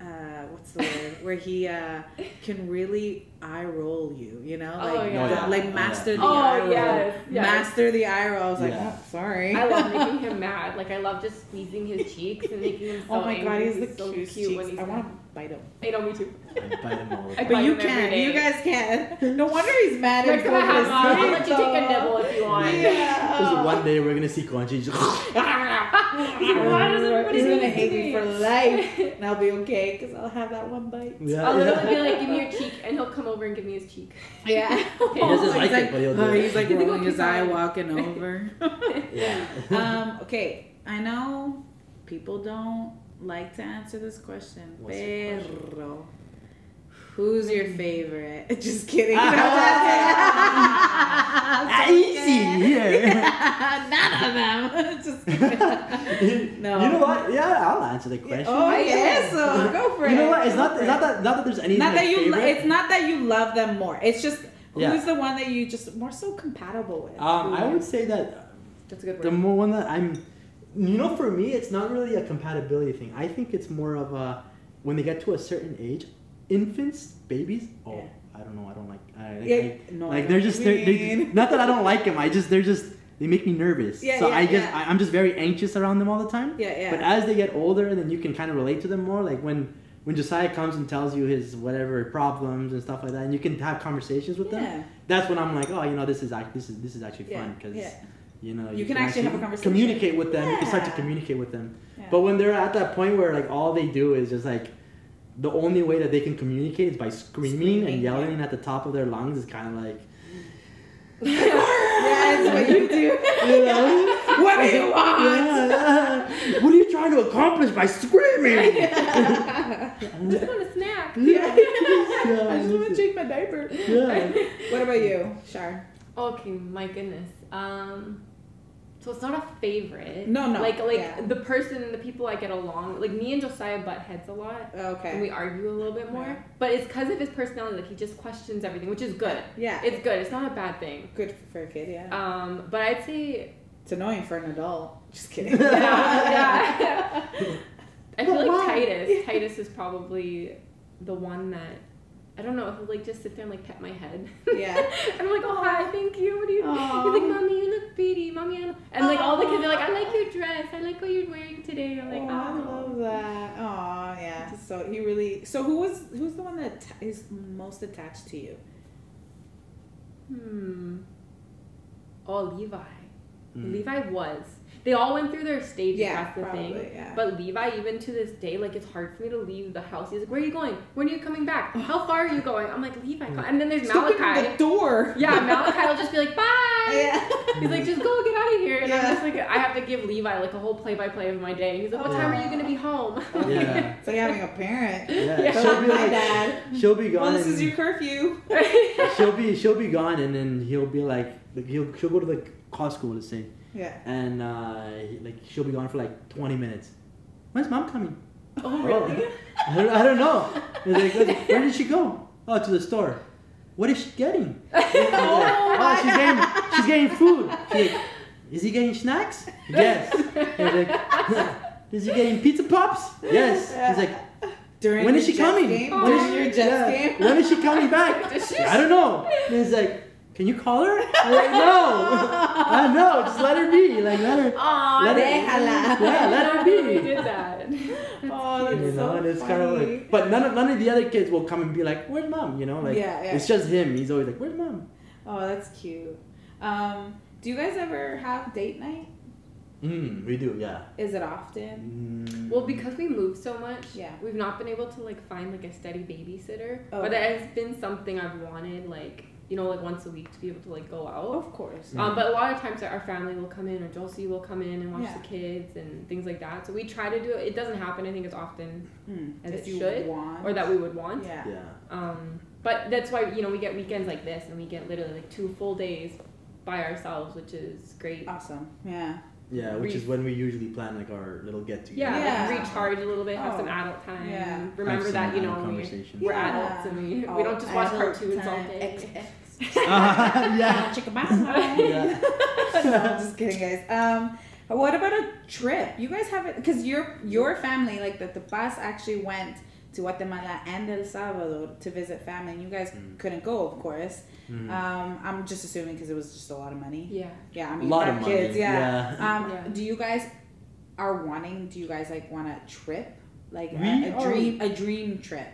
uh what's the word where he uh can really eye roll you you know Oh, like yeah. the- like Oh, master the Oh, eye roll yes, yes. master the eye roll I was like oh, sorry I love making him mad. Like I love just squeezing his cheeks and making him so oh my god angry. he's the so cutest cute when he's I want to mad. Bite him I know me too. I bite him all the I time. but bite you him every can day. you guys can no wonder he's mad You're and gonna have focused. I'll let you take a nibble if you want. yeah one day we're gonna see Conchi just Why does everybody he's do gonna this hate me me? for life and I'll be okay because I'll have that one bite yeah, I'll yeah. literally be like, give me your cheek, and he'll come over and give me his cheek. Yeah. He doesn't He's like it, but he'll do oh, it. He's like He's like, rolling "Okay, his eye, fine." walking over. yeah. um, okay, I know people don't like to answer this question. What's the question? Who's your favorite? Just kidding. Ah, easy. Yeah. None of them. Just kidding. No. You know what? Yeah, I'll answer the question. Oh, yeah, so go for it. You know what? It's not. It's it. not that. Not that there's any. Not that you. Lo- it's not that you love them more. It's just who's the one that you just more so compatible with. Um, I would say that That's a good the word. more one that I'm, you know, for me, it's not really a compatibility thing. I think it's more of a when they get to a certain age, infants, babies. Oh, Yeah. I don't know. I don't like. I, Yeah, I- no, like they're just they're, they not that I don't like them. I just they're just they make me nervous. Yeah, so yeah, I just yeah. I, I'm just very anxious around them all the time. Yeah, yeah. But as they get older, and then you can kind of relate to them more. Like when when Josiah comes and tells you his whatever problems and stuff like that, and you can have conversations with them. Yeah. That's when I'm like, oh, you know, this is act this is this is actually fun because yeah. You know You can actually have a conversation. communicate with them. You can start to communicate with them. Yeah. But when they're at that point where like all they do is just like the only way that they can communicate is by screaming, Screaming, and yelling yeah. at the top of their lungs is kind of like yeah, it's what you do. you know what do you want? Yeah. what are you trying to accomplish by screaming? I just want a snack. Yeah. Yeah, I just want to change my diaper. yeah. What about you, Shar? Okay, my goodness. Um, so it's not a favorite. No, no, Like like yeah. the person, the people I get along. Like me and Josiah butt heads a lot. Okay. And we argue a little bit more. Yeah. But it's because of his personality. Like he just questions everything, which is good. yeah. It's good. It's not a bad thing. good for a kid, yeah. Um, but I'd say it's annoying for an adult. Just kidding. yeah, yeah. I feel But like why? Titus. Titus is probably the one that I don't know. He'll like just sit there and like pet my head. Yeah. and I'm like, oh hi, thank you. What do you? Aw. He's like, mommy, you look pretty, mommy. I lo-" And like all the kids are like, I like your dress. I like what you're wearing today. I'm like, oh, I love that. Oh, yeah. So he really. So who was who's the one that atta- is most attached to you? Hmm. Oh, Levi. Mm. Levi was. They all went through their stages. Yeah, that's the probably, thing. yeah. But Levi, even to this day, like it's hard for me to leave the house. He's like, "Where are you going? When are you coming back? How far are you going?" I'm like, "Levi," come-" and then there's Stop opening Malachi. the door. Yeah, Malachi will just be like, "Bye." Yeah. He's like, "Just go, get out of here." And Yeah. I'm just like, I have to give Levi like a whole play-by-play of my day. He's like, "What time are you gonna be home?" Yeah. So you're having a parent. Yeah, Yeah. she'll be My like, dad. she'll be gone. Well, this and- is your curfew. she'll be she'll be gone, and then he'll be like, like he'll she'll go to the Costco, let's say, Yeah. and uh, like she'll be gone for like twenty minutes. When's mom coming? oh, really? I don't, I don't know. He's like, where did she go? Oh, to the store. What is she getting? He's like, oh, she's getting she's getting food. She's like, is he getting snacks? Yes. He's like, is he getting pizza pops? Yes. He's like, During when your is she coming? Game? When During is she- your Jets yeah. game? When is she coming back? She- I don't know. And he's like, can you call her? I'm like, no. I know. Just let her be. Like, let her. Aw, Let her- Yeah, let her He be. did that. Oh, that's You know, so and it's funny. kind of like, but none of none of the other kids will come and be like, "Where's mom?" You know, like Yeah, yeah. it's just him. He's always like, "Where's mom?" Oh, that's cute. Um, do you guys ever have date night? Mm, we do, yeah. Is it often? Mm. Well, because we move so much, Yeah. we've not been able to like find like a steady babysitter. Oh. But that has been something I've wanted, like you know, like once a week to be able to like go out. Of course. Um, but a lot of times our family will come in, or Josie will come in and watch Yeah. the kids and things like that. So we try to do it. It doesn't happen, I think, as often Hmm. as If it you should, want. or that we would want. Yeah. yeah. Um, but that's why you know we get weekends like this, and we get literally like two full days by ourselves, which is great. Awesome. Yeah. Yeah, which Re- is when we usually plan like our little get together. Yeah, Yeah. Like recharge a little bit, have Oh. some adult time. Yeah. Remember that you know we, we're Yeah. adults and we, we Oh, don't just watch cartoons all time. day. XX. yeah. Chicka Yeah. no, I'm just kidding, guys. Um, what about a trip? You guys have it because your your family, like the the bus, actually went to Guatemala and El Salvador to visit family, and you guys Mm. couldn't go, of course. Mm. Um, I'm just assuming because it was just a lot of money. Yeah. Yeah, I mean, lot five of money. kids. Yeah. Yeah. Um, Yeah. do you guys are wanting? Do you guys like want a trip? Like We a, a are- dream, a dream trip.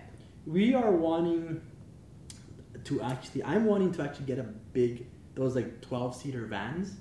we are wanting to actually. I'm wanting to actually get a big those like 12 seater vans.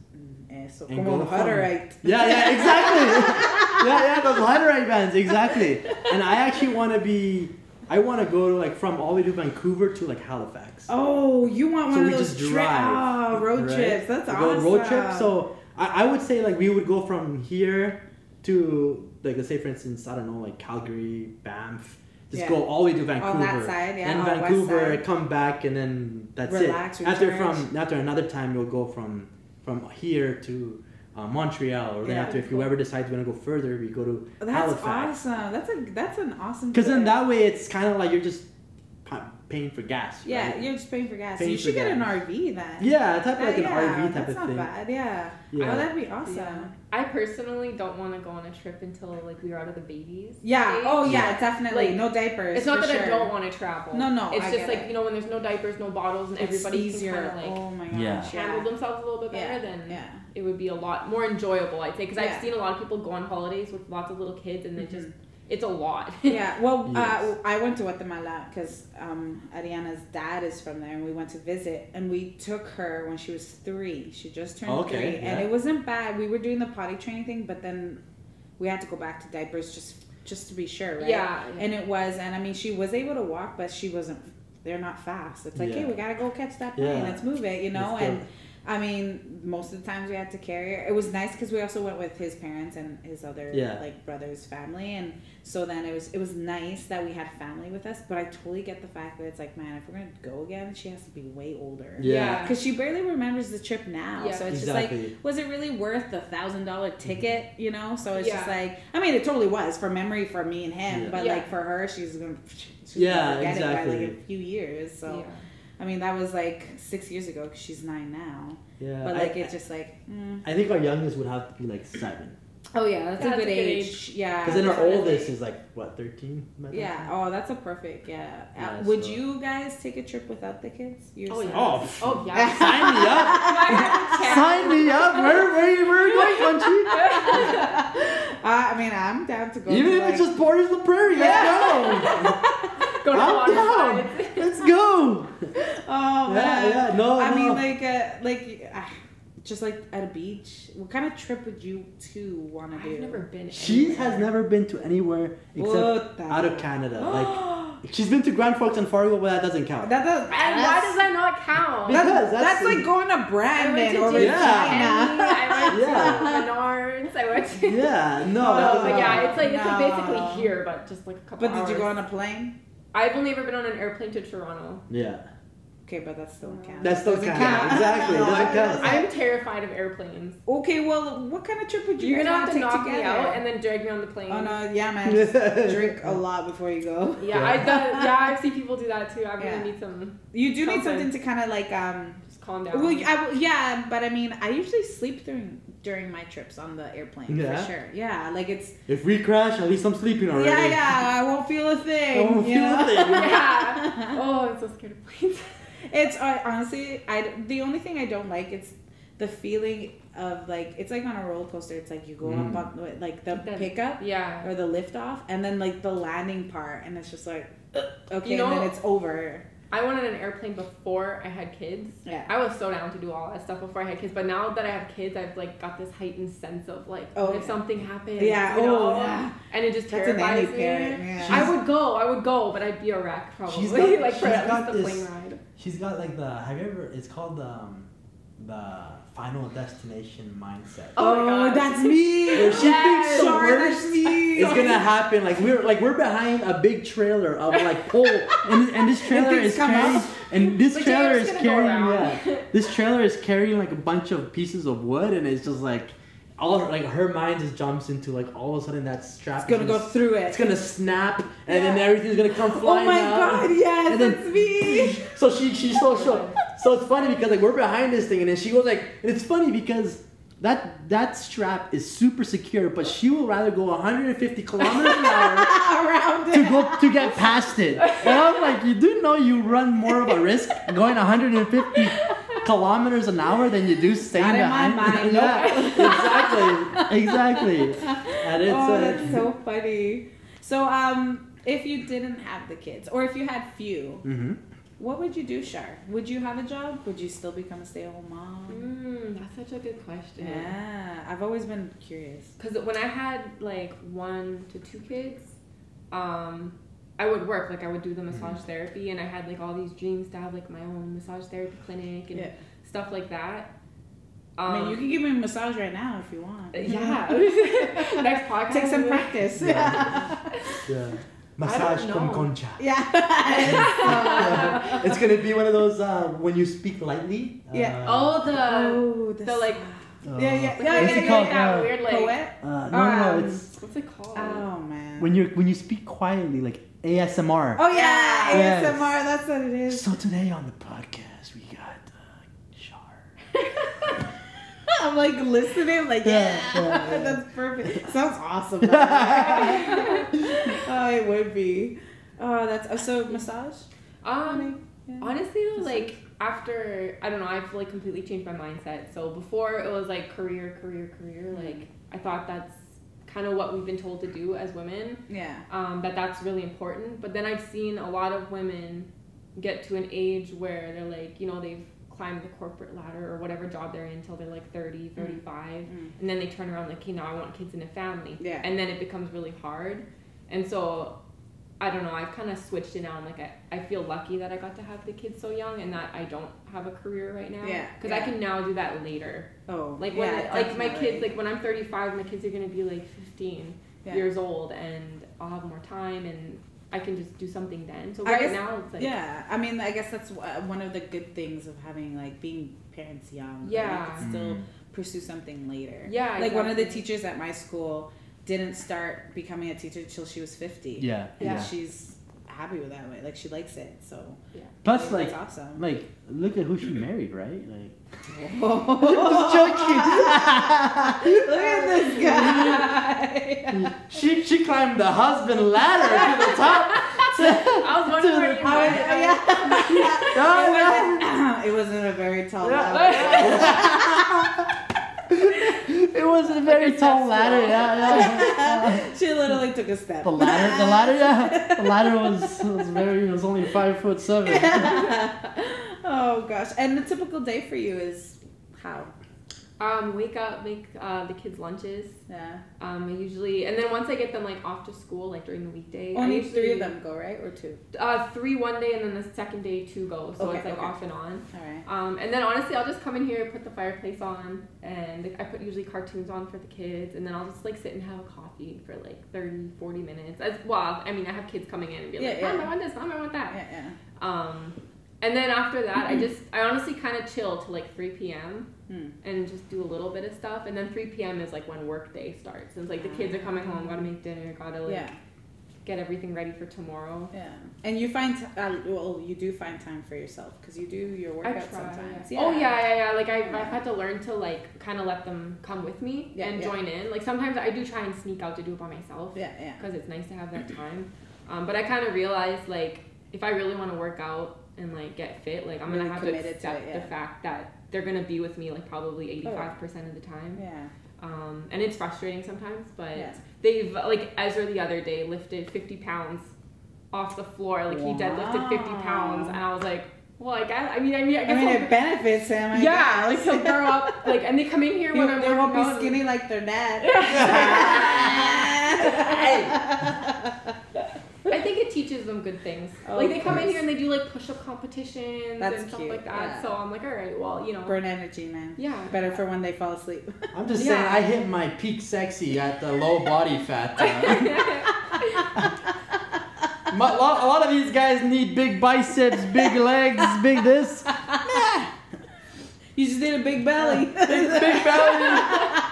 Eso, And go the from- Hutterite. Yeah, yeah, exactly. yeah, yeah, those Ladderite vans, exactly. And I actually want to be. I want to go to like from all the way to Vancouver to like Halifax. Oh, you want one we of those just trips? drive, Oh, road right? trips. That's We awesome. go road trip. So I, I would say like we would go from here to like let's say for instance I don't know like Calgary, Banff. Just Yeah. go all the way to Vancouver. On that side, yeah, And Vancouver, come back, and then that's Relax, it. After recharge. from after another time, you'll go from from here to uh, Montreal, or then Yeah. after if you ever decide you want to go further, we go to that's Halifax. awesome. That's a that's an awesome. Because then that way it's kind of like you're just pa- paying for gas. Yeah, right? you're just paying for gas. Paying you should get an. RV then. yeah, type of That- like an yeah, RV type of thing. that's not bad. Yeah. Yeah. Oh, that'd be awesome. Yeah. I personally don't want to go on a trip until like we are out of the babies. Yeah. stage. Oh yeah, Yeah. definitely. Like, no diapers. It's not for that sure. I don't want to travel. No, no, It's I just get like it. you know when there's no diapers, no bottles, and It's everybody easier. can kind of like oh my gosh. Yeah. handle themselves a little bit better. Yeah. Then Yeah. It would be a lot more enjoyable, I'd say, because Yeah. I've seen a lot of people go on holidays with lots of little kids, and they just it's a lot. yeah, well, Yes. uh, I went to Guatemala because um, Ariana's dad is from there, and we went to visit. And we took her when she was three. She just turned Okay, three, and it wasn't bad. We were doing the potty training thing, but then we had to go back to diapers just just to be sure, right? Yeah. And it was, and I mean, she was able to walk, but she wasn't. They're not fast. It's like, Yeah. hey, we gotta go catch that plane. Yeah. Let's move it, you know. Let's go. And I mean, most of the times we had to carry her. It was nice because we also went with his parents and his other Yeah. like brother's family, and so then it was it was nice that we had family with us. But I totally get the fact that it's like, man, if we're gonna go again, she has to be way older. Yeah. Because she barely remembers the trip now, Yeah. so it's Exactly. just like, was it really worth the thousand dollar ticket? Mm-hmm. You know, so it's just like, I mean, it totally was for memory for me and him, Yeah. but Yeah. like for her, she's gonna, she's Yeah, gonna forget it by exactly. like a few years. So, Yeah. I mean, that was like six years ago because she's nine now. Yeah. But I- like it's just like, mm. I think our youngest would have to be like seven. oh yeah, that's, That's a good a good age. Yeah, Because then our oldest is like what thirteen. Yeah. Oh, that's a perfect. Yeah. Uh, Yeah, Would so- you guys take a trip without the kids? Your Oh, sons? yeah. Oh, Oh yeah. sign me up. sign me up. Where where where are you going, country? Uh, I mean, I'm down to go. Even to, if like, it's just Borders the Prairie, let's go. Go to I'm water down. slides. Let's go. Oh Yeah, man. yeah, no, I no. mean, like, uh, like, uh, just like at a beach. What kind of trip would you two want to do? I've never been. She anywhere. has never been to anywhere except out of Canada. Like she's been to Grand Forks and Fargo, but that doesn't count. That does. And why does that not count? Because That's, that's that's the- like going to I went Brandon to or Yeah. China. I went Yeah. to Menards. I went to. yeah, no. Oh, No, doesn't but yeah, it's like it's like basically here, but just like a couple. But did you go on a plane? I've only ever been on an airplane to Toronto. Yeah, Okay, but that's still counts. that still Doesn't counts. count. Exactly, No, doesn't I- count. I'm terrified of airplanes. Okay, well, what kind of trip would you You're gonna have wanna to knock together? me out and then drag me on the plane. Oh no, yeah, man. Drink a lot before you go. Yeah, Yeah. I done, yeah, I've seen people do that too. I really Yeah. need some You do need Something. something to kind of like um. Just calm down. Well, I, yeah, but I mean, I usually sleep during during my trips on the airplane Yeah? for sure. Yeah, like it's If we crash, at least I'm sleeping already. yeah, yeah. I won't feel a thing. I won't feel know? a thing. yeah. Oh, I'm so scared of planes. It's I honestly, I the only thing I don't like it's the feeling of like it's like on a roller coaster. It's like you go Mm. up on like the The- pickup Yeah. or the lift off, and then like the landing part, and it's just like okay, You and then it's over. I wanted an airplane before I had kids. Yeah. I was so down to do all that stuff before I had kids, but now that I have kids, I've like got this heightened sense of like, Oh, if yeah. something happens? Yeah, you oh, know? yeah. And it just That's an any terrifies me. parent, yeah. I would go, I would go, but I'd be a wreck probably. She's got- like for she's at got least the this- plane ride. She's got like the. Have you ever? It's called the um, the Final Destination mindset. Oh my Oh, God. that's me. Where she thinks the Sure, worst that's me. It's gonna happen. Like we're like we're behind a big trailer of like pole, and, and this trailer things is carrying, and this But trailer is just gonna go carrying, yeah, this trailer is carrying like a bunch of pieces of wood, and it's just like all like her mind just jumps into like all of a sudden that strap. It's gonna is go through it. It's gonna snap, and then everything's gonna come oh flying. Oh my out. god, yes, And then- that's me. So she she's so so so it's funny because like we're behind this thing and then she goes like and it's funny because that that strap is super secure but she will rather go 150 kilometers an hour Around to it. go to get past it. And I'm like, you do know you run more of a risk going 150 kilometers an hour than you do staying Not in my behind. mind, yeah, exactly, exactly. And it's oh, uh, that's so funny. So, um, if you didn't have the kids, or if you had few, hmm what would you do, Shar? Would you have a job? Would you still become a stay-at-home mom? Mm, that's such a good question. Yeah, I've always been curious. Because when I had like one to two kids, um, I would work. Like I would do the Mm-hmm. massage therapy, and I had like all these dreams to have like my own massage therapy clinic and Yeah. stuff like that. I mean, Um, you can give me a massage right now if you want. yeah. Next podcast. Take some practice. Yeah. yeah. Massage know. con concha. yeah. it's gonna be one of those uh, when you speak lightly. Yeah. Uh, Oh, the oh, the like uh, Yeah, yeah, yeah, what's yeah, it yeah, called? yeah. Weird like Poet? Uh, no, no, Um, it's what's it called? Oh man. when you when you speak quietly, like ASMR. Oh yeah, Yes. ASMR. That's what it is. So today on the podcast we got uh, Shar. I'm like listening, like yeah, Yeah, yeah, yeah. that's perfect. Sounds awesome. by oh, it would be. Oh, that's uh, so massage. um, Yeah. honestly though, Just like after I don't know, I've like completely changed my mindset. So before it was like career, career, career. Like I thought that's kind of what we've been told to do as women. Yeah. um, that that's really important. But then I've seen a lot of women get to an age where they're like, you know, they've climbed the corporate ladder or whatever job they're in until they're like 30, 35. Mm. And then they turn around like, okay, now I want kids in a family. Yeah. And then it becomes really hard. And so I don't know, I've kind of switched it now. I'm like, I, I feel lucky that I got to have the kids so young and that I don't have a career right now. Yeah, Because yeah. I can now do that later. Oh, Like when yeah, like my kids like when I'm 35, my kids are gonna be like 15 Yeah. years old, and I'll have more time, and I can just do something then. So right guess- now it's like yeah, I mean, I guess that's uh, one of the good things of having like being parents young. that Yeah. you can still Mm. pursue something later. Yeah, like one of the teachers at my school didn't start becoming a teacher till she was fifty. Yeah, Yeah. and she's happy with that way. Like she likes it. So Plus, that's like, awesome. like, look at who she married, right? Like, Just joking. Look at this guy. she she climbed the husband ladder to the top. I was wondering where you I was- went. yeah. No, it, wasn't, it wasn't a very tall Yeah. ladder. It wasn't a very a tall ladder. Yeah, yeah. she literally took a step. The ladder, the ladder, yeah. The ladder was was very. It was only five foot seven. oh gosh. And the typical day for you is how? Um, wake up, make uh, the kids lunches. Yeah. Um, I usually, and then once I get them like off to school, like during the weekday, Only usually, three of them go, right? Or two? Uh, three one day, and then the second day two go. So Okay, it's like okay. off and on. All right. Um, and then honestly, I'll just come in here, put the fireplace on, and I put usually cartoons on for the kids, and then I'll just like sit and have a coffee for like 30, 40 minutes. As well, I mean, I have kids coming in and be like, Yeah, Mom. I want this, Mom, I want that. Yeah, yeah. Um, and then after that, I just, I honestly kind of chill till like 3 p.m. Hmm. and just do a little bit of stuff. And then 3 p.m. is like when work day starts. And it's like the kids are coming home, gotta make dinner, gotta like Yeah, get everything ready for tomorrow. yeah. And you find, t- uh, well, you do find time for yourself because you do your try. sometimes. Oh yeah, yeah, yeah. Like I, Yeah. I've had to learn to like kind of let them come with me Yeah, and yeah. join in. Like sometimes I do try and sneak out to do it by myself Yeah, yeah. because it's nice to have that time. Um, but I kind of realized like if I really want to work out and like get fit, like I'm Really gonna have to committed to accept it, yeah. the fact that they're gonna be with me like probably Oh, 85 percent of the time. Yeah. Um, and it's frustrating sometimes, but Yeah. they've like Ezra the other day lifted 50 pounds off the floor. Like he deadlifted 50 pounds, and I was like, well, I guess I mean I mean I I guess mean, it benefits him. I yeah, like he'll grow up like, and they come in here when I'm they won't be skinny like their dad. I think it teaches them good things. Oh, like they of come in here and they do like push-up competitions That's and stuff cute, like that. yeah. So I'm like, all right, well, you know, Burn energy, man. yeah. Better for when they fall asleep. I'm just Yeah. saying, I hit my peak sexy at the low body fat. My, lot, a lot of these guys need big biceps, big legs, big this, You just need a big belly. big, big belly,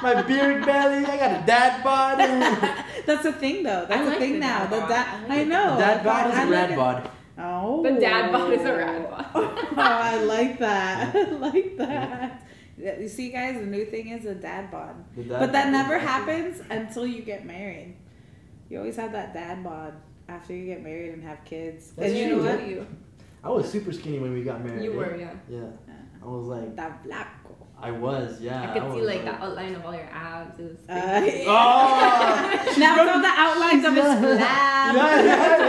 my beard belly. I got a dad bod. That's a thing, though. That's I the like thing the now. dad The bod. dad. I like I it. know. Dad bod I is a like rad it. bod. Oh. The dad bod is a rad bod. oh, I like that. I like that. You see, guys, the new thing is a dad bod. The dad But that bod. never happens until you get married. You always have that dad bod after you get married and have kids. That's and you true. know What what? you? I was super skinny when we got married. You were, yeah. Yeah. I was like, That blanco. I was, yeah. I could see was like the outline of all your abs. It was Uh, crazy. Oh! now it's all the outlines of his Yeah. flab. yeah, yeah,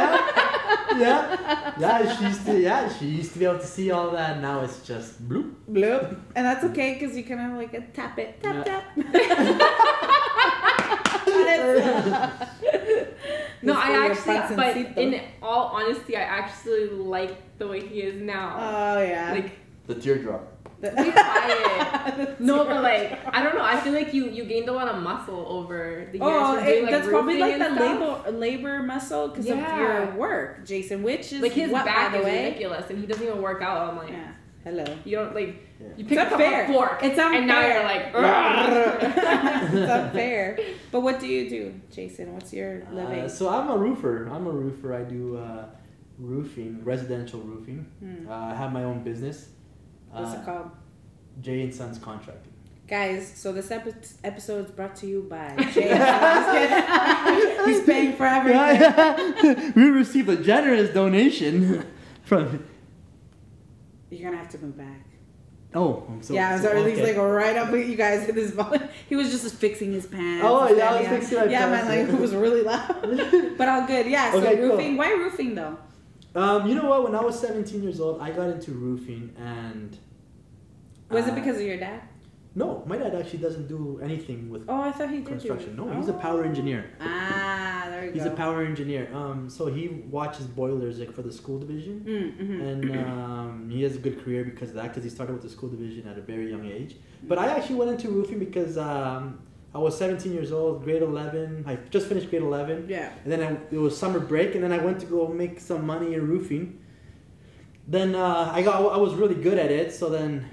yeah, yeah. Yeah, she used to. Yeah, she used to be able to see all that. Now it's just bloop. Bloop. And that's okay because you kind of like a tap it, tap Yeah. tap. No, I actually, but in all honesty, I actually like the way he is now. Oh yeah. like, The teardrop. Be quiet. No, but like, I don't know. I feel like you you gained a lot of muscle over the years. Oh, from doing, like, that's probably roofing like the stuff. labor labor muscle because Yeah. of your work, Jason. Which is Like his what, back by is the way. ridiculous, and he doesn't even work out. I'm like, Yeah. Hello. you don't like. Yeah. You pick up a fork, It's unfair. and now you're like, it's unfair. But what do you do, Jason? What's your living? Uh, so I'm a roofer. I'm a roofer. I do uh, roofing, residential roofing. Hmm. Uh, I have my own business. What's uh, it called? Jay and Sons Contracting. Guys, so this epi- episode is brought to you by Jay. I'm just kidding. He's paying for everything. we received a generous donation from. You're gonna have to move back. Oh, I'm so. yeah, so- okay. like right up with you guys in this. He was just fixing his pants. Oh, yeah, I was fixing my Yeah, pants, man, like it was really loud. but all good. Yeah. So Okay, cool. roofing. Why roofing though? Um, you know what? When I was 17 years old, I got into roofing, and Was uh, it because of your dad? No, my dad actually doesn't do anything with Oh, I thought he did. construction. No, he's a power Oh. engineer. Ah, there we He's go. He's a power engineer. Um, so he watches boilers like for the school division, Mm, mhm. and um, he has a good career because of that. Because he started with the school division at a very young age. But I actually went into roofing because um, I was 17 years old, grade 11. I just finished grade 11, yeah. and then I, it was summer break, and then I went to go make some money in roofing. Then uh, I got I was really good at it. So then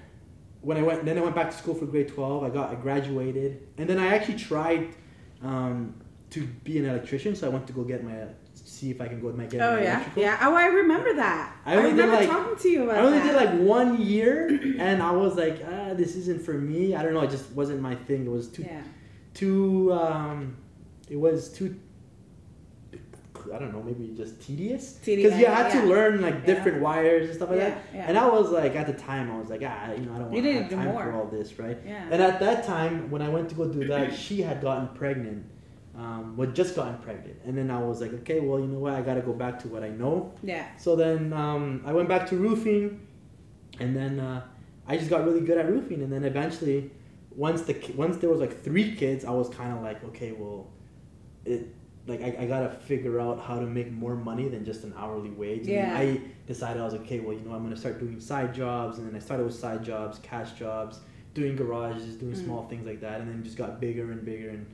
when I went then I went back to school for grade 12. I got I graduated, and then I actually tried um, to be an electrician. So I went to go get my see if I can go with my get Oh my yeah, electrical. yeah. Oh, I remember that. I I, only did, remember like- talking to you about I only that. did like one year, and I was like, ah, this isn't for me. I don't know. It just wasn't my thing. It was too yeah. too. Um, it was too. I don't know, maybe just tedious. Tedious, Because you had yeah. to learn like Yeah. different wires and stuff like Yeah, that. yeah. And I was like, at the time, I was like, ah, you know, I don't want to have do time more. for all this, right? Yeah. And at that time, when I went to go do that, she had gotten pregnant. Um, well, just gotten pregnant, and then I was like, okay, well, you know what? I got to go back to what I know. yeah. So then um, I went back to roofing, and then uh, I just got really good at roofing. And then eventually, once the once there was like three kids, I was kind of like, okay, well, it like I, I gotta figure out how to make more money than just an hourly wage. And Yeah. I decided I was like, okay, well, you know, I'm gonna start doing side jobs, and then I started with side jobs, cash jobs, doing garages, doing Mm. small things like that, and then just got bigger and bigger and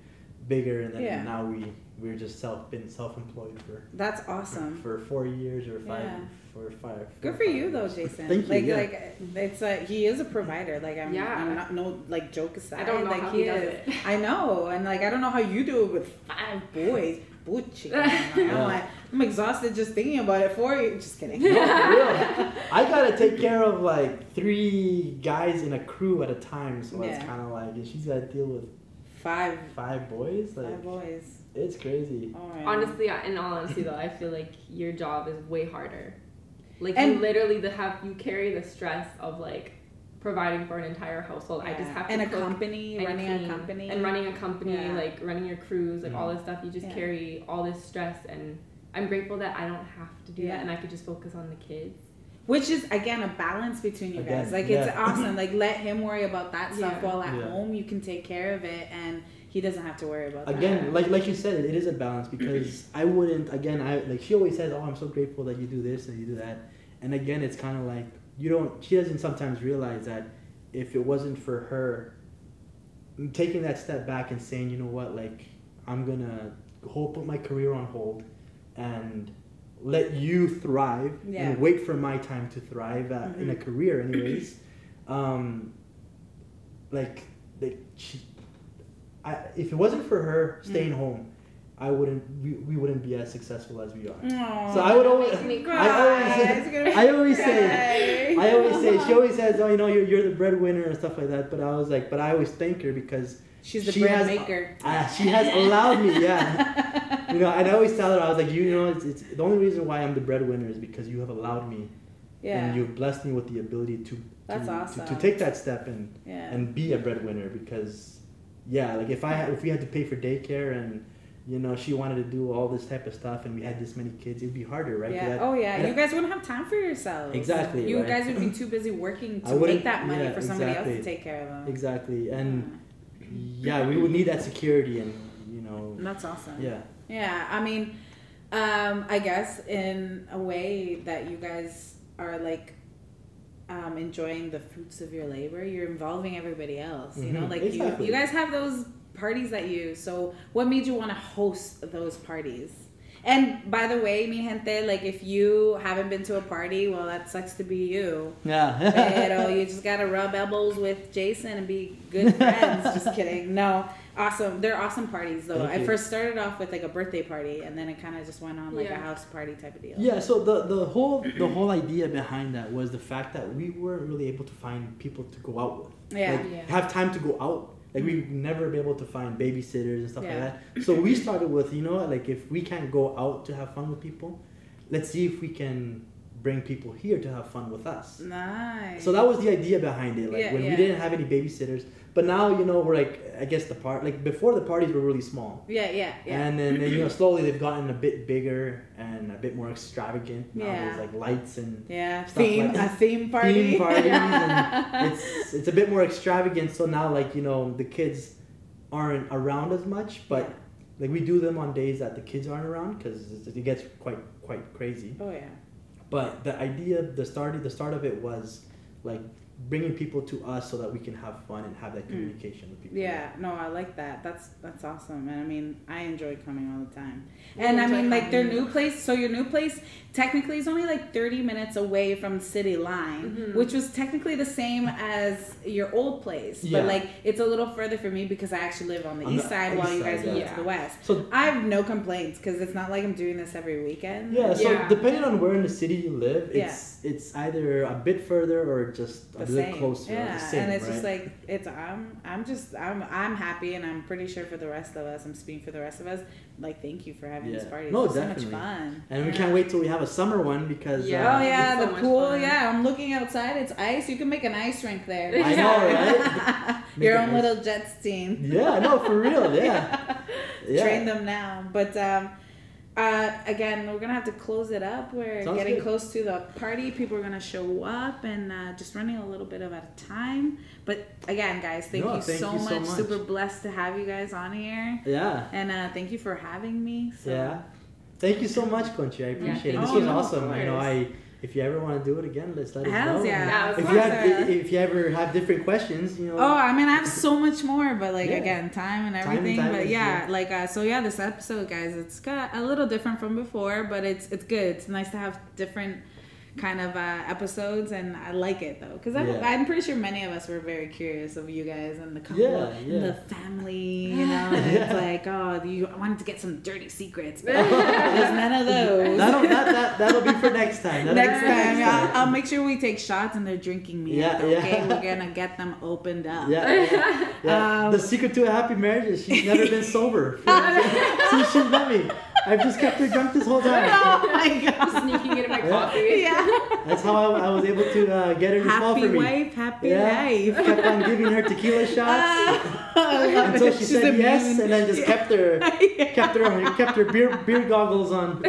bigger, and then Yeah. now we we're just self been self employed for That's awesome. for four years or five Yeah. for five. Good for five you though. Jason. Thank you. Like yeah. like it's a he is a provider. Like I'm, Yeah. I'm not no like joke aside. I don't know like how he, he does is. it. I know, and like I don't know how you do it with five boys. Butchie. I'm Yeah. like I'm exhausted just thinking about it for you. Just kidding. No, for real. I gotta take care of like three guys in a crew at a time, so it's kind of like and she's gotta deal with Five five boys. Like five boys. it's crazy. Yeah. Honestly, in all honesty though, I feel like your job is way harder. Like And- you literally the have you carry the stress of like providing for an entire household. I just Yeah. have to and a cook company, and running clean, a company, and running a company, Yeah. like running your crews, like all Mhm. this stuff. You just Yeah. carry all this stress, and I'm grateful that I don't have to do Yeah. that, and I could just focus on the kids. Which is again a balance between you guys. Again, Like it's awesome. Like let him worry about that stuff Yeah. while at Yeah. home you can take care of it, and he doesn't have to worry about that. Again, like like you said, it, it is a balance because I wouldn't. Again, I like she always says, "Oh, I'm so grateful that you do this and you do that," and again, it's kind of like you don't. She doesn't sometimes realize that if it wasn't for her taking that step back and saying, you know what, like I'm gonna hold put my career on hold and let you thrive Yeah. and wait for my time to thrive uh, in a Mhm. career, anyways. um, like, like she, I, if it wasn't for her staying Mm. home, I wouldn't. We, we wouldn't be as successful as we are. Aw. So I would always. I always say. I always say. I always say. She always says, "Oh, you know, you're, you're the breadwinner and stuff like that." But I was like, but I always thank her because She's the she bread has- maker. uh, she has allowed me. Yeah. You know, and I always tell her, I was like, you know, it's, it's the only reason why I'm the breadwinner is because you have allowed me yeah. and you've blessed me with the ability to That's to, awesome. to, to take that step and yeah. and be a breadwinner because yeah like if i had, if we had to pay for daycare and you know she wanted to do all this type of stuff and we had this many kids it'd be harder right yeah. That- Oh yeah. You guys wouldn't have time for yourselves. Exactly, You right. guys would be too busy working to make that money yeah, for somebody else to take care of them. exactly and yeah we would need that security and you know That's awesome. yeah Yeah, I mean, um, I guess in a way that you guys are like um, enjoying the fruits of your labor, you're involving everybody else. You know, Mhm, like exactly. you, you guys have those parties that you. So, what made you want to host those parties? And by the way, mi gente, like if you haven't been to a party, well, that sucks to be you. yeah Pero you just gotta rub elbows with Jason and be good friends. just kidding. No, awesome. They're awesome parties though. Thank I you. first started off with like a birthday party, and then it kind of just went on like a house party type of deal. yeah so the the whole the whole idea behind that was the fact that we weren't really able to find people to go out with Yeah. like Yeah. have time to go out. Like we'd never be able to find babysitters and stuff Yeah. like that. So we started with, you know, what, like if we can't go out to have fun with people, let's see if we can bring people here to have fun with us. Nice. So that was the idea behind it. Like Yeah, when yeah. we didn't have any babysitters, but now you know we're like I guess the part like before the parties were really small, Yeah, yeah, yeah. and then you know slowly they've gotten a bit bigger and a bit more extravagant. Now Yeah. there's like lights and yeah, theme like- a theme party. theme parties and it's it's a bit more extravagant so now like you know the kids aren't around as much but like we do them on days that the kids aren't around because it gets quite quite crazy. Oh yeah. But the idea, the start, the start of it was like bringing people to us so that we can have fun and have that communication with people. Mm. Yeah, no, I like that. That's that's awesome, and I mean, I enjoy coming all the time. We And I mean, like their new place. So your new place technically is only like thirty minutes away from the city line, Mhm. which was technically the same as your old place, Yeah. but like it's a little further for me because I actually live on the On east the side east while you side, guys live yeah. to the west. So I have no complaints because it's not like I'm doing this every weekend. yeah, so Yeah. depending on where in the city you live, Yeah. it's it's either a bit further or just a the little same. closer. or Yeah, the same, and it's right? just like it's I'm I'm just I'm I'm happy, and I'm pretty sure for the rest of us, I'm speaking for the rest of us. Like, thank you for having this Yeah. party. No, it's so definitely. much fun. and we can't wait till we have a summer one because Yeah. uh, Oh yeah, It's so the pool. fun. Yeah, I'm looking outside. It's ice. You can make an ice rink there. I know, right? Your own ice- little Jets team. yeah, no, for real, yeah, yeah. Train them now. But um, uh, again, we're gonna have to close it up. We're Sounds getting good. close to the party. People are gonna show up and uh, just running a little bit of at a time. But again, guys, thank, No, you, thank so, you so much. much. Super blessed to have you guys on here. Yeah. And uh, thank you for having me. So. Yeah. Thank you so much, Conchi. I appreciate it. This you. was Oh, no, awesome. of You know. I if you ever want to do it again, let's let us Hells know. yeah. Yeah, of If course. you have if you ever have different questions, you know. Oh, I mean, I have so much more, but like Yeah. again, time and Time and everything. time but yeah, yeah. like uh, so yeah, this episode, guys, it's got a little different from before, but it's it's good. It's nice to have different kind of uh, episodes, and I like it though, because Yeah. I'm pretty sure many of us were very curious of you guys and the couple Yeah, and yeah. the family. You know, it's like, oh, you I wanted to get some dirty secrets, but there's none of those. That'll that, that that'll be for next time. That'll Next time, next I'll, I'll make sure we take shots and they're drinking me. Yeah, okay, yeah. we're gonna get them opened up. Yeah. Um, the secret to a happy marriage is she's never been sober since she's met me. I've just kept her drunk this whole time. Oh my god. Sneaking into my coffee. Yeah. That's how I, I was able to uh, get her to fall Happy for me. wife, happy Yeah, life. kept on giving her tequila shots Ah, I love until it. she She's said yes, and then just kept her Yeah. kept her kept her beer beer goggles on.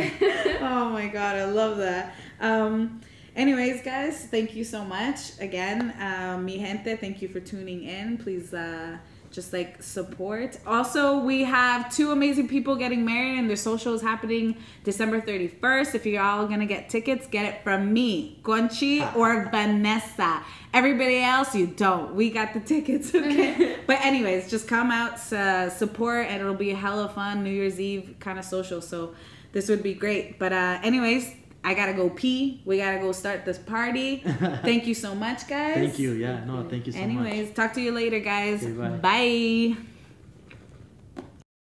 Oh my god, I love that. Um, anyways, guys, thank you so much again, um, mi gente. Thank you for tuning in. Please. Uh, just like support. Also, we have two amazing people getting married, and their social is happening December 31st. If you're all gonna get tickets, get it from me, Conchi, or Vanessa. Everybody else, you don't. We got the tickets, okay? but, anyways, just come out, uh, support, and it'll be a hella fun New Year's Eve kind of social. So, this would be great. But, uh, anyways, I gotta go pee. We gotta go start this party. Thank you so much, guys. Thank you. Yeah. No. Thank you so much. Anyways, talk to you later, guys. Okay, bye. bye.